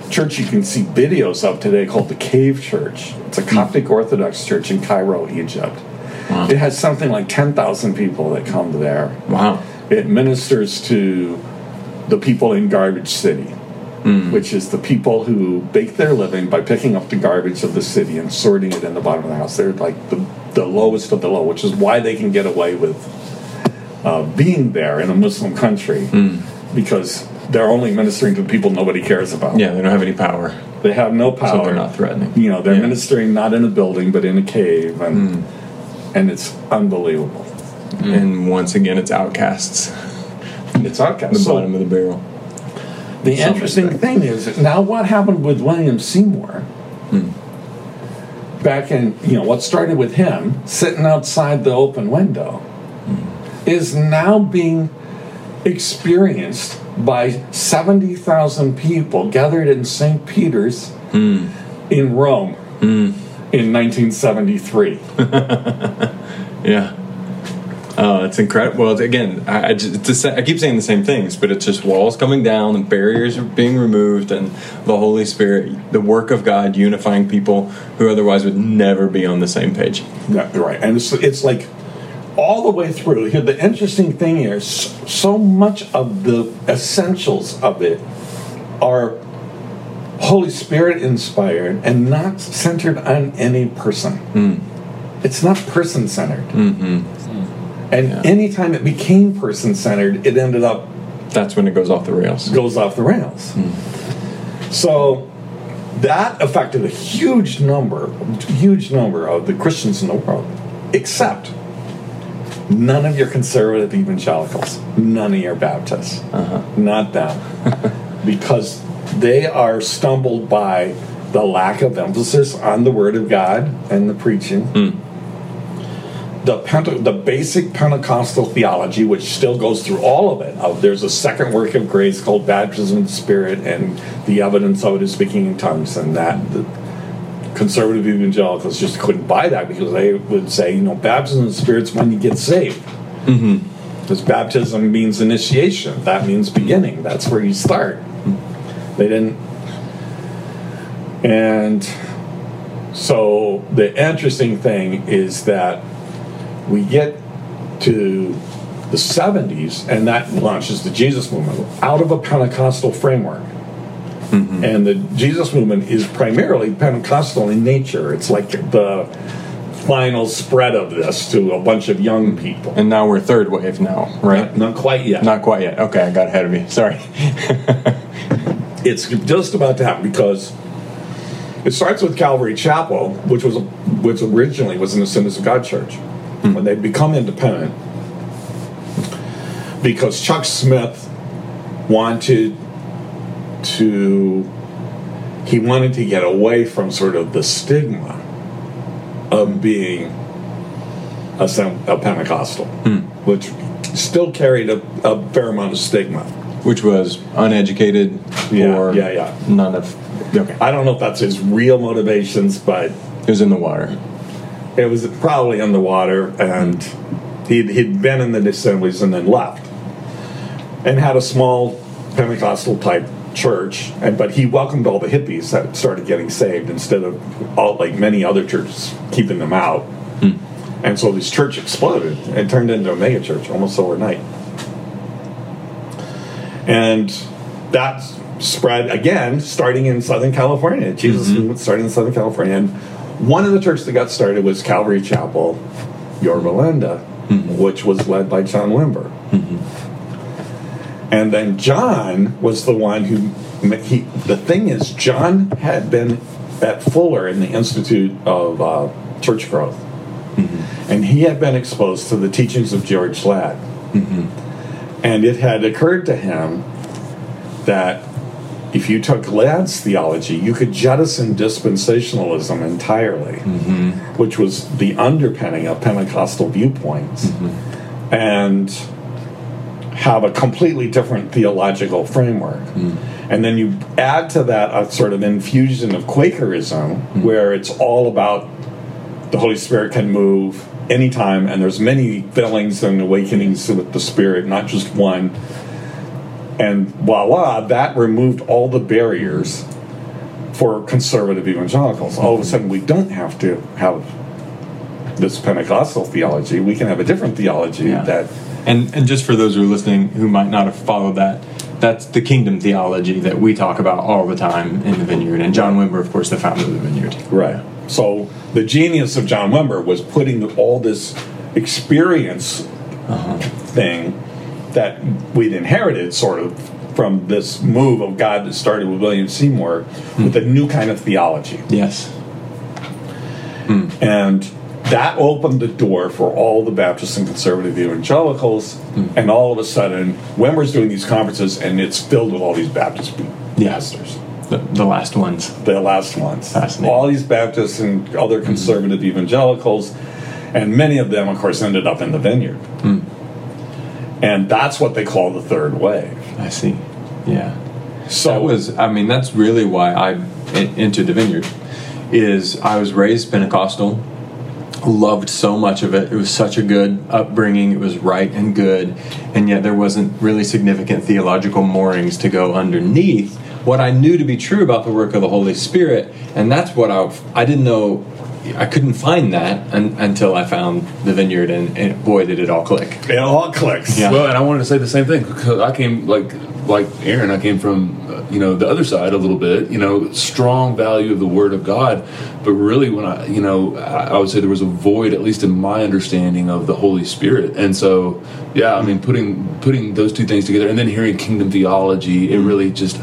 church you can see videos of today called the Cave Church. It's a hmm. Coptic Orthodox church in Cairo, Egypt. It has something like 10,000 people that come there. Wow. It ministers to the people in Garbage City, hmm. which is the people who bake their living by picking up the garbage of the city and sorting it in the bottom of the house. They're like the, the lowest of the low, which is why they can get away with uh, being there in a Muslim country hmm. because they're only ministering to people nobody cares about. Yeah, they don't have any power. They have no power. So they're not threatening. You know, they're Yeah. Ministering not in a building but in a cave, and hmm. and it's unbelievable. Hmm. And once again, it's outcasts. It's outcast. The So- bottom of the barrel. The Something interesting like thing is now what happened with William Seymour back in you know what started with him sitting outside the open window is now being experienced by 70,000 people gathered in St. Peter's hmm. in Rome hmm. in 1973. Yeah. Oh, it's incredible. Well, again, I, I, just, it's the I keep saying the same things, but it's just walls coming down and barriers are being removed, and the Holy Spirit, the work of God unifying people who otherwise would never be on the same page. Yeah, right. And it's, it's like all the way through. Here, the interesting thing here is so much of the essentials of it are Holy Spirit inspired and not centered on any person. Hmm. It's not person centered. Mm-hmm. And Yeah. anytime it became person centered, it ended up That's when it goes off the rails. goes off the rails. Hmm. So that affected a huge number, huge number of the Christians in the world, except none of your conservative evangelicals, none of your Baptists, uh-huh. not them, because they are stumbled by the lack of emphasis on the Word of God and the preaching hmm. The Pente- the basic Pentecostal theology, which still goes through all of it. Uh, there's a second work of grace called baptism in the Spirit, and the evidence of it is speaking in tongues, and that the conservative evangelicals just couldn't buy that because they would say, you know, baptism in the Spirit's when you get saved. Because baptism means initiation. That means beginning. That's where you start. They didn't. And so the interesting thing is that we get to the 70s, and that launches the Jesus movement out of a Pentecostal framework. Mm-hmm. And the Jesus movement is primarily Pentecostal in nature. It's like the final spread of this to a bunch of young people. And now we're third wave now, right? Not quite yet. Not quite yet. Okay, I got ahead of me. Sorry. it's just about to happen because it starts with Calvary Chapel, which was which originally was an Assemblies of God church. Mm. When they become independent, because Chuck Smith wanted to he wanted to get away from sort of the stigma of being a, a Pentecostal, hmm. which still carried a, a fair amount of stigma. Which was uneducated Yeah, or yeah, yeah. none of. Okay. I don't know if that's his real motivations, but It was in the water. It was probably underwater, and he'd, he'd been in the assemblies and then left, and had a small Pentecostal type church. And but he welcomed all the hippies that started getting saved instead of all like many other churches keeping them out. Hmm. And so this church exploded and turned into a mega church almost overnight. And that spread again, starting in Southern California. Jesus movement started in Southern California. And one of the churches that got started was Calvary Chapel, Yorba Linda, mm-hmm. which was led by John Wimber. Mm-hmm. And then John was the one who he. The thing is, John had been at Fuller in the Institute of uh, Church Growth, mm-hmm. and he had been exposed to the teachings of George Ladd. And it had occurred to him that if you took Ladd's theology, you could jettison dispensationalism entirely, mm-hmm. which was the underpinning of Pentecostal viewpoints, mm-hmm. and have a completely different theological framework. Mm-hmm. And then you add to that a sort of infusion of Quakerism, where it's all about the Holy Spirit can move anytime, and there's many fillings and awakenings with the Spirit, not just one. And voila, that removed all the barriers for conservative evangelicals. All of a sudden, we don't have to have this Pentecostal theology. We can have a different theology Yeah. that And and just for those who are listening who might not have followed that, that's the kingdom theology that we talk about all the time in the Vineyard. And John Wimber, of course, the founder of the Vineyard. Right. So the genius of John Wimber was putting all this experience uh-huh. thing that we'd inherited, sort of, from this move of God that started with William Seymour, hmm. with a new kind of theology. Yes. Hmm. And that opened the door for all the Baptist and conservative evangelicals. Hmm. And all of a sudden, Wimber's doing these conferences, and it's filled with all these Baptist Yeah. pastors. The, the last ones. the last ones. Fascinating. All these Baptists and other conservative evangelicals, and many of them, of course, ended up in the vineyard. And that's what they call the third wave. I see. Yeah. So That was, I mean, that's really why I entered the vineyard. Is I was raised Pentecostal, loved so much of it. It was such a good upbringing. It was right and good, and yet there wasn't really significant theological moorings to go underneath what I knew to be true about the work of the Holy Spirit, and that's what I I didn't know. I couldn't find that un, until I found the vineyard, and, and boy, did it all click. it all clicks. Yeah. Well, and I wanted to say the same thing because I came like like Aaron. I came from uh, you know the other side a little bit. You know, strong value of the Word of God, but really when I you know I, I would say there was a void, at least in my understanding of the Holy Spirit. And so, yeah, I mean, putting putting those two things together, and then hearing kingdom theology, it really just.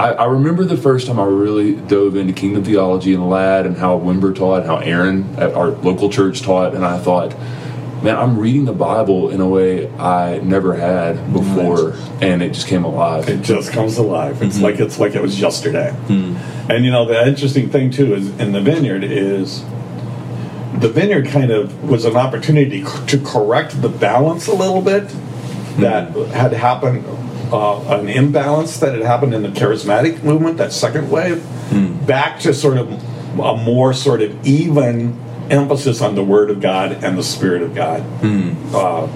I, I remember the first time I really dove into kingdom theology and Ladd and how Wimber taught, how Aaron at our local church taught, and I thought, man, I'm reading the Bible in a way I never had before, and it just came alive. It just comes alive. It's like it's like it was yesterday. Hmm. And you know the interesting thing too is in the vineyard is the vineyard kind of was an opportunity to correct the balance a little bit that had happened, uh, an imbalance that had happened in the charismatic movement, that second wave, back to sort of a more sort of even emphasis on the Word of God and the Spirit of God. Uh,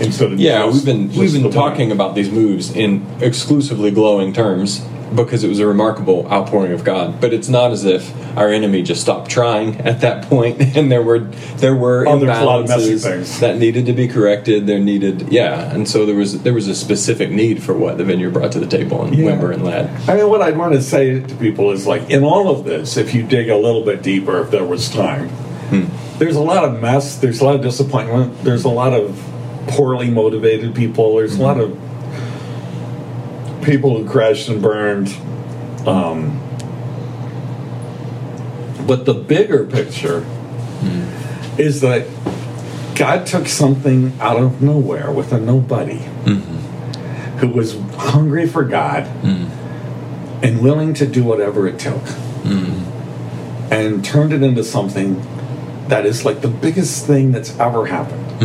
instead of Yeah, we've been we've been talking about these moves in exclusively glowing terms because it was a remarkable outpouring of God. But it's not as if our enemy just stopped trying at that point, and there were there were Oh, there's a lot of messy imbalances that needed to be corrected. There needed yeah, and so there was there was a specific need for what the vineyard brought to the table in Yeah. Wimber and Ladd. I mean, what I'd want to say to people is like, in all of this, if you dig a little bit deeper, if there was time, hmm. there's a lot of mess, there's a lot of disappointment, there's a lot of poorly motivated people, there's a lot of people who crashed and burned. Um, but the bigger picture is that God took something out of nowhere with a nobody mm-hmm. who was hungry for God mm-hmm. and willing to do whatever it took mm-hmm. and turned it into something that is like the biggest thing that's ever happened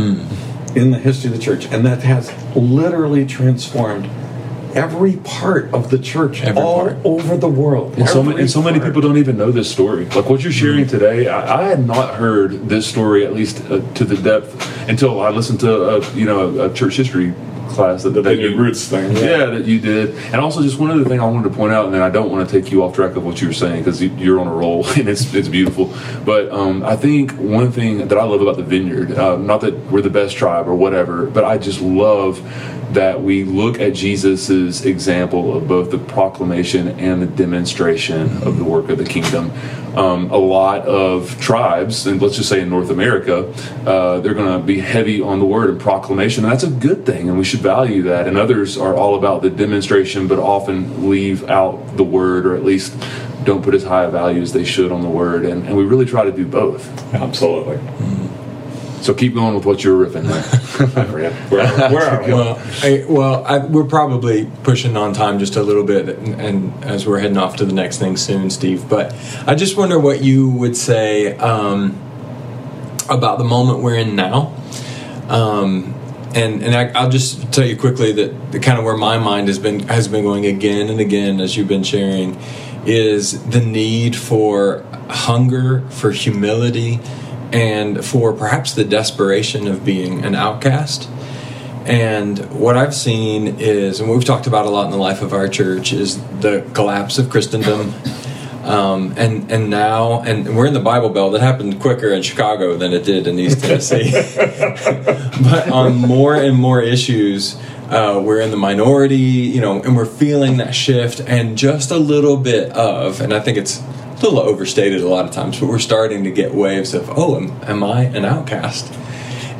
in the history of the church and that has literally transformed every part of the church Every all part. over the world And so, and so many part. people don't even know this story. Like what you're sharing today, I, I had not heard this story at least uh, to the depth until I listened to a, you know a, church history class that, the that you, Roots thing yeah. that you did. And also, just one other thing I wanted to point out, and then I don't want to take you off track of what you were saying because you're on a roll and it's it's beautiful. But um, I think one thing that I love about the Vineyard, uh, not that we're the best tribe or whatever, but I just love that we look at Jesus's example of both the proclamation and the demonstration of the work of the kingdom. Um, a lot of tribes, and let's just say in North America, uh, they're going to be heavy on the word and proclamation, and that's a good thing, and we should value that. And others are all about the demonstration, but often leave out the word, or at least don't put as high a value as they should on the word. And, and we really try to do both. absolutely So keep going with what you're riffing there. I forget. where, where are we Well, I, well, I, we're probably pushing on time just a little bit, and, and as we're heading off to the next thing soon, Steve. But I just wonder what you would say um, about the moment we're in now. Um, and and I, I'll just tell you quickly that the kind of where my mind has been has been going again and again as you've been sharing is the need for hunger, for humility, and for perhaps the desperation of being an outcast. And what I've seen is, and we've talked about a lot in the life of our church, is the collapse of Christendom. Um, and and now, and we're in the Bible Belt. It happened quicker in Chicago than it did in East Tennessee. but on more and more issues, uh, we're in the minority, you know, and we're feeling that shift, and just a little bit of, and I think it's a little overstated a lot of times, but we're starting to get waves of, oh, am, am I an outcast?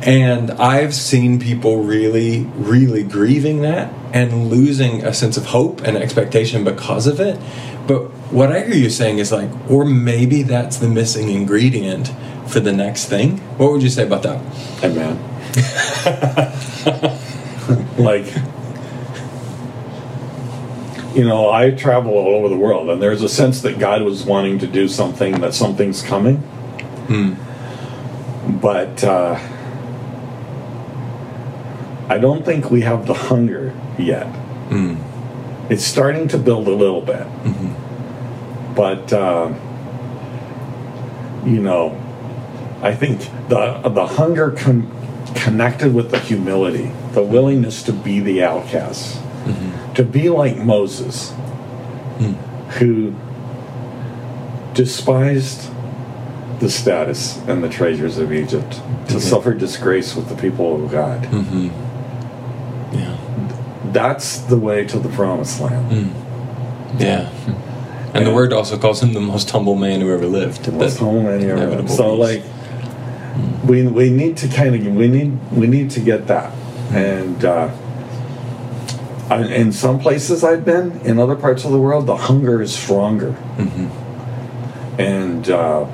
And I've seen people really, really grieving that and losing a sense of hope and expectation because of it. But what I hear you saying is like, or maybe that's the missing ingredient for the next thing. What would you say about that? Hey, man. like, you know, I travel all over the world, and there's a sense that God was wanting to do something, that something's coming. But uh, I don't think we have the hunger yet. It's starting to build a little bit. But, uh, you know, I think the the hunger con- connected with the humility, the willingness to be the outcast, to be like Moses, hmm. who despised the status and the treasures of Egypt, to suffer disgrace with the people of God. Mm-hmm. Yeah. That's the way to the promised land. Hmm. Yeah. Hmm. And the word also calls him the most humble man who ever lived. Most That- home any other. inevitable So like we we need to kind of we need we need to get that and uh, I, in some places I've been in other parts of the world the hunger is stronger mm-hmm. and uh,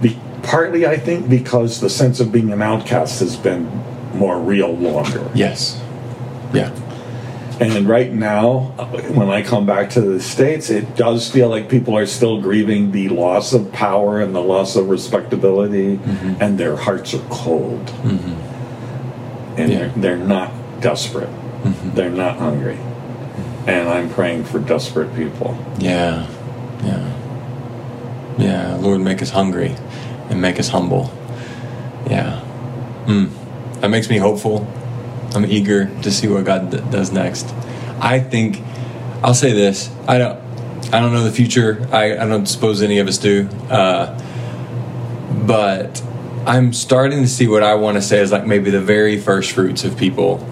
be, partly I think because the sense of being an outcast has been more real longer Yes. Yeah. and right now, when I come back to the States, it does feel like people are still grieving the loss of power and the loss of respectability, mm-hmm. and their hearts are cold. Mm-hmm. And Yeah. they're, they're not desperate, they're not hungry. And I'm praying for desperate people. Yeah. Yeah. Yeah. Lord, make us hungry and make us humble. Yeah. Mm. That makes me hopeful. I'm eager to see what God d- does next. I think I'll say this. I don't. I don't know the future. I, I don't suppose any of us do. Uh, but I'm starting to see what I want to say is like maybe the very first fruits of people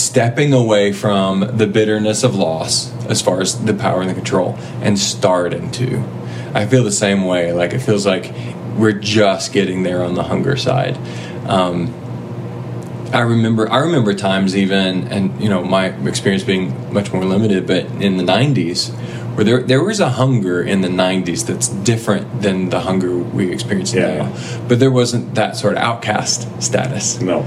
stepping away from the bitterness of loss as far as the power and the control and starting to i feel the same way. Like it feels like we're just getting there on the hunger side. Um, i remember i remember times even and you know my experience being much more limited but in the 90s where there, there was a hunger in the 90s that's different than the hunger we experience Yeah. now but there wasn't that sort of outcast status No.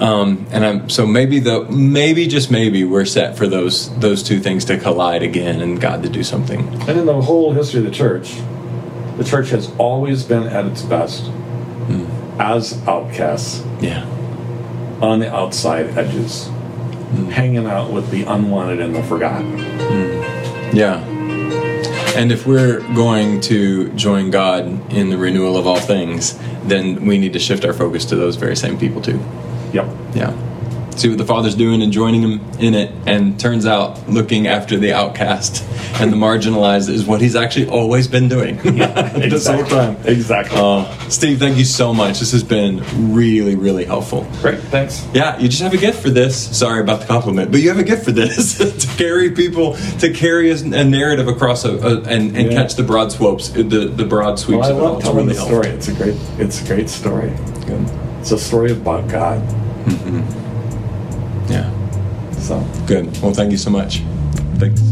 um, and I'm so maybe the maybe just maybe we're set for those those two things to collide again and God to do something. And in the whole history of the church, the church has always been at its best hmm. as outcasts. Yeah, on the outside edges, hmm. hanging out with the unwanted and the forgotten. Hmm. yeah. And if we're going to join God in the renewal of all things, then we need to shift our focus to those very same people too. Yep. Yeah. See what the Father's doing and joining him in it. And turns out looking after the outcast and the marginalized is what he's actually always been doing this whole time. Exactly. Uh, Steve, thank you so much. This has been really, really helpful. Great. Thanks. Yeah, you just have a gift for this. Sorry about the compliment, but you have a gift for this to carry people, to carry a, a narrative across a, a and, and Yeah. catch the broad swopes, the the broad sweeps. Well, I of it all. love telling really the helpful. story. It's a great. It's a great story. Good. It's a story about God. Yeah, So. good. Well, thank you so much. Thanks.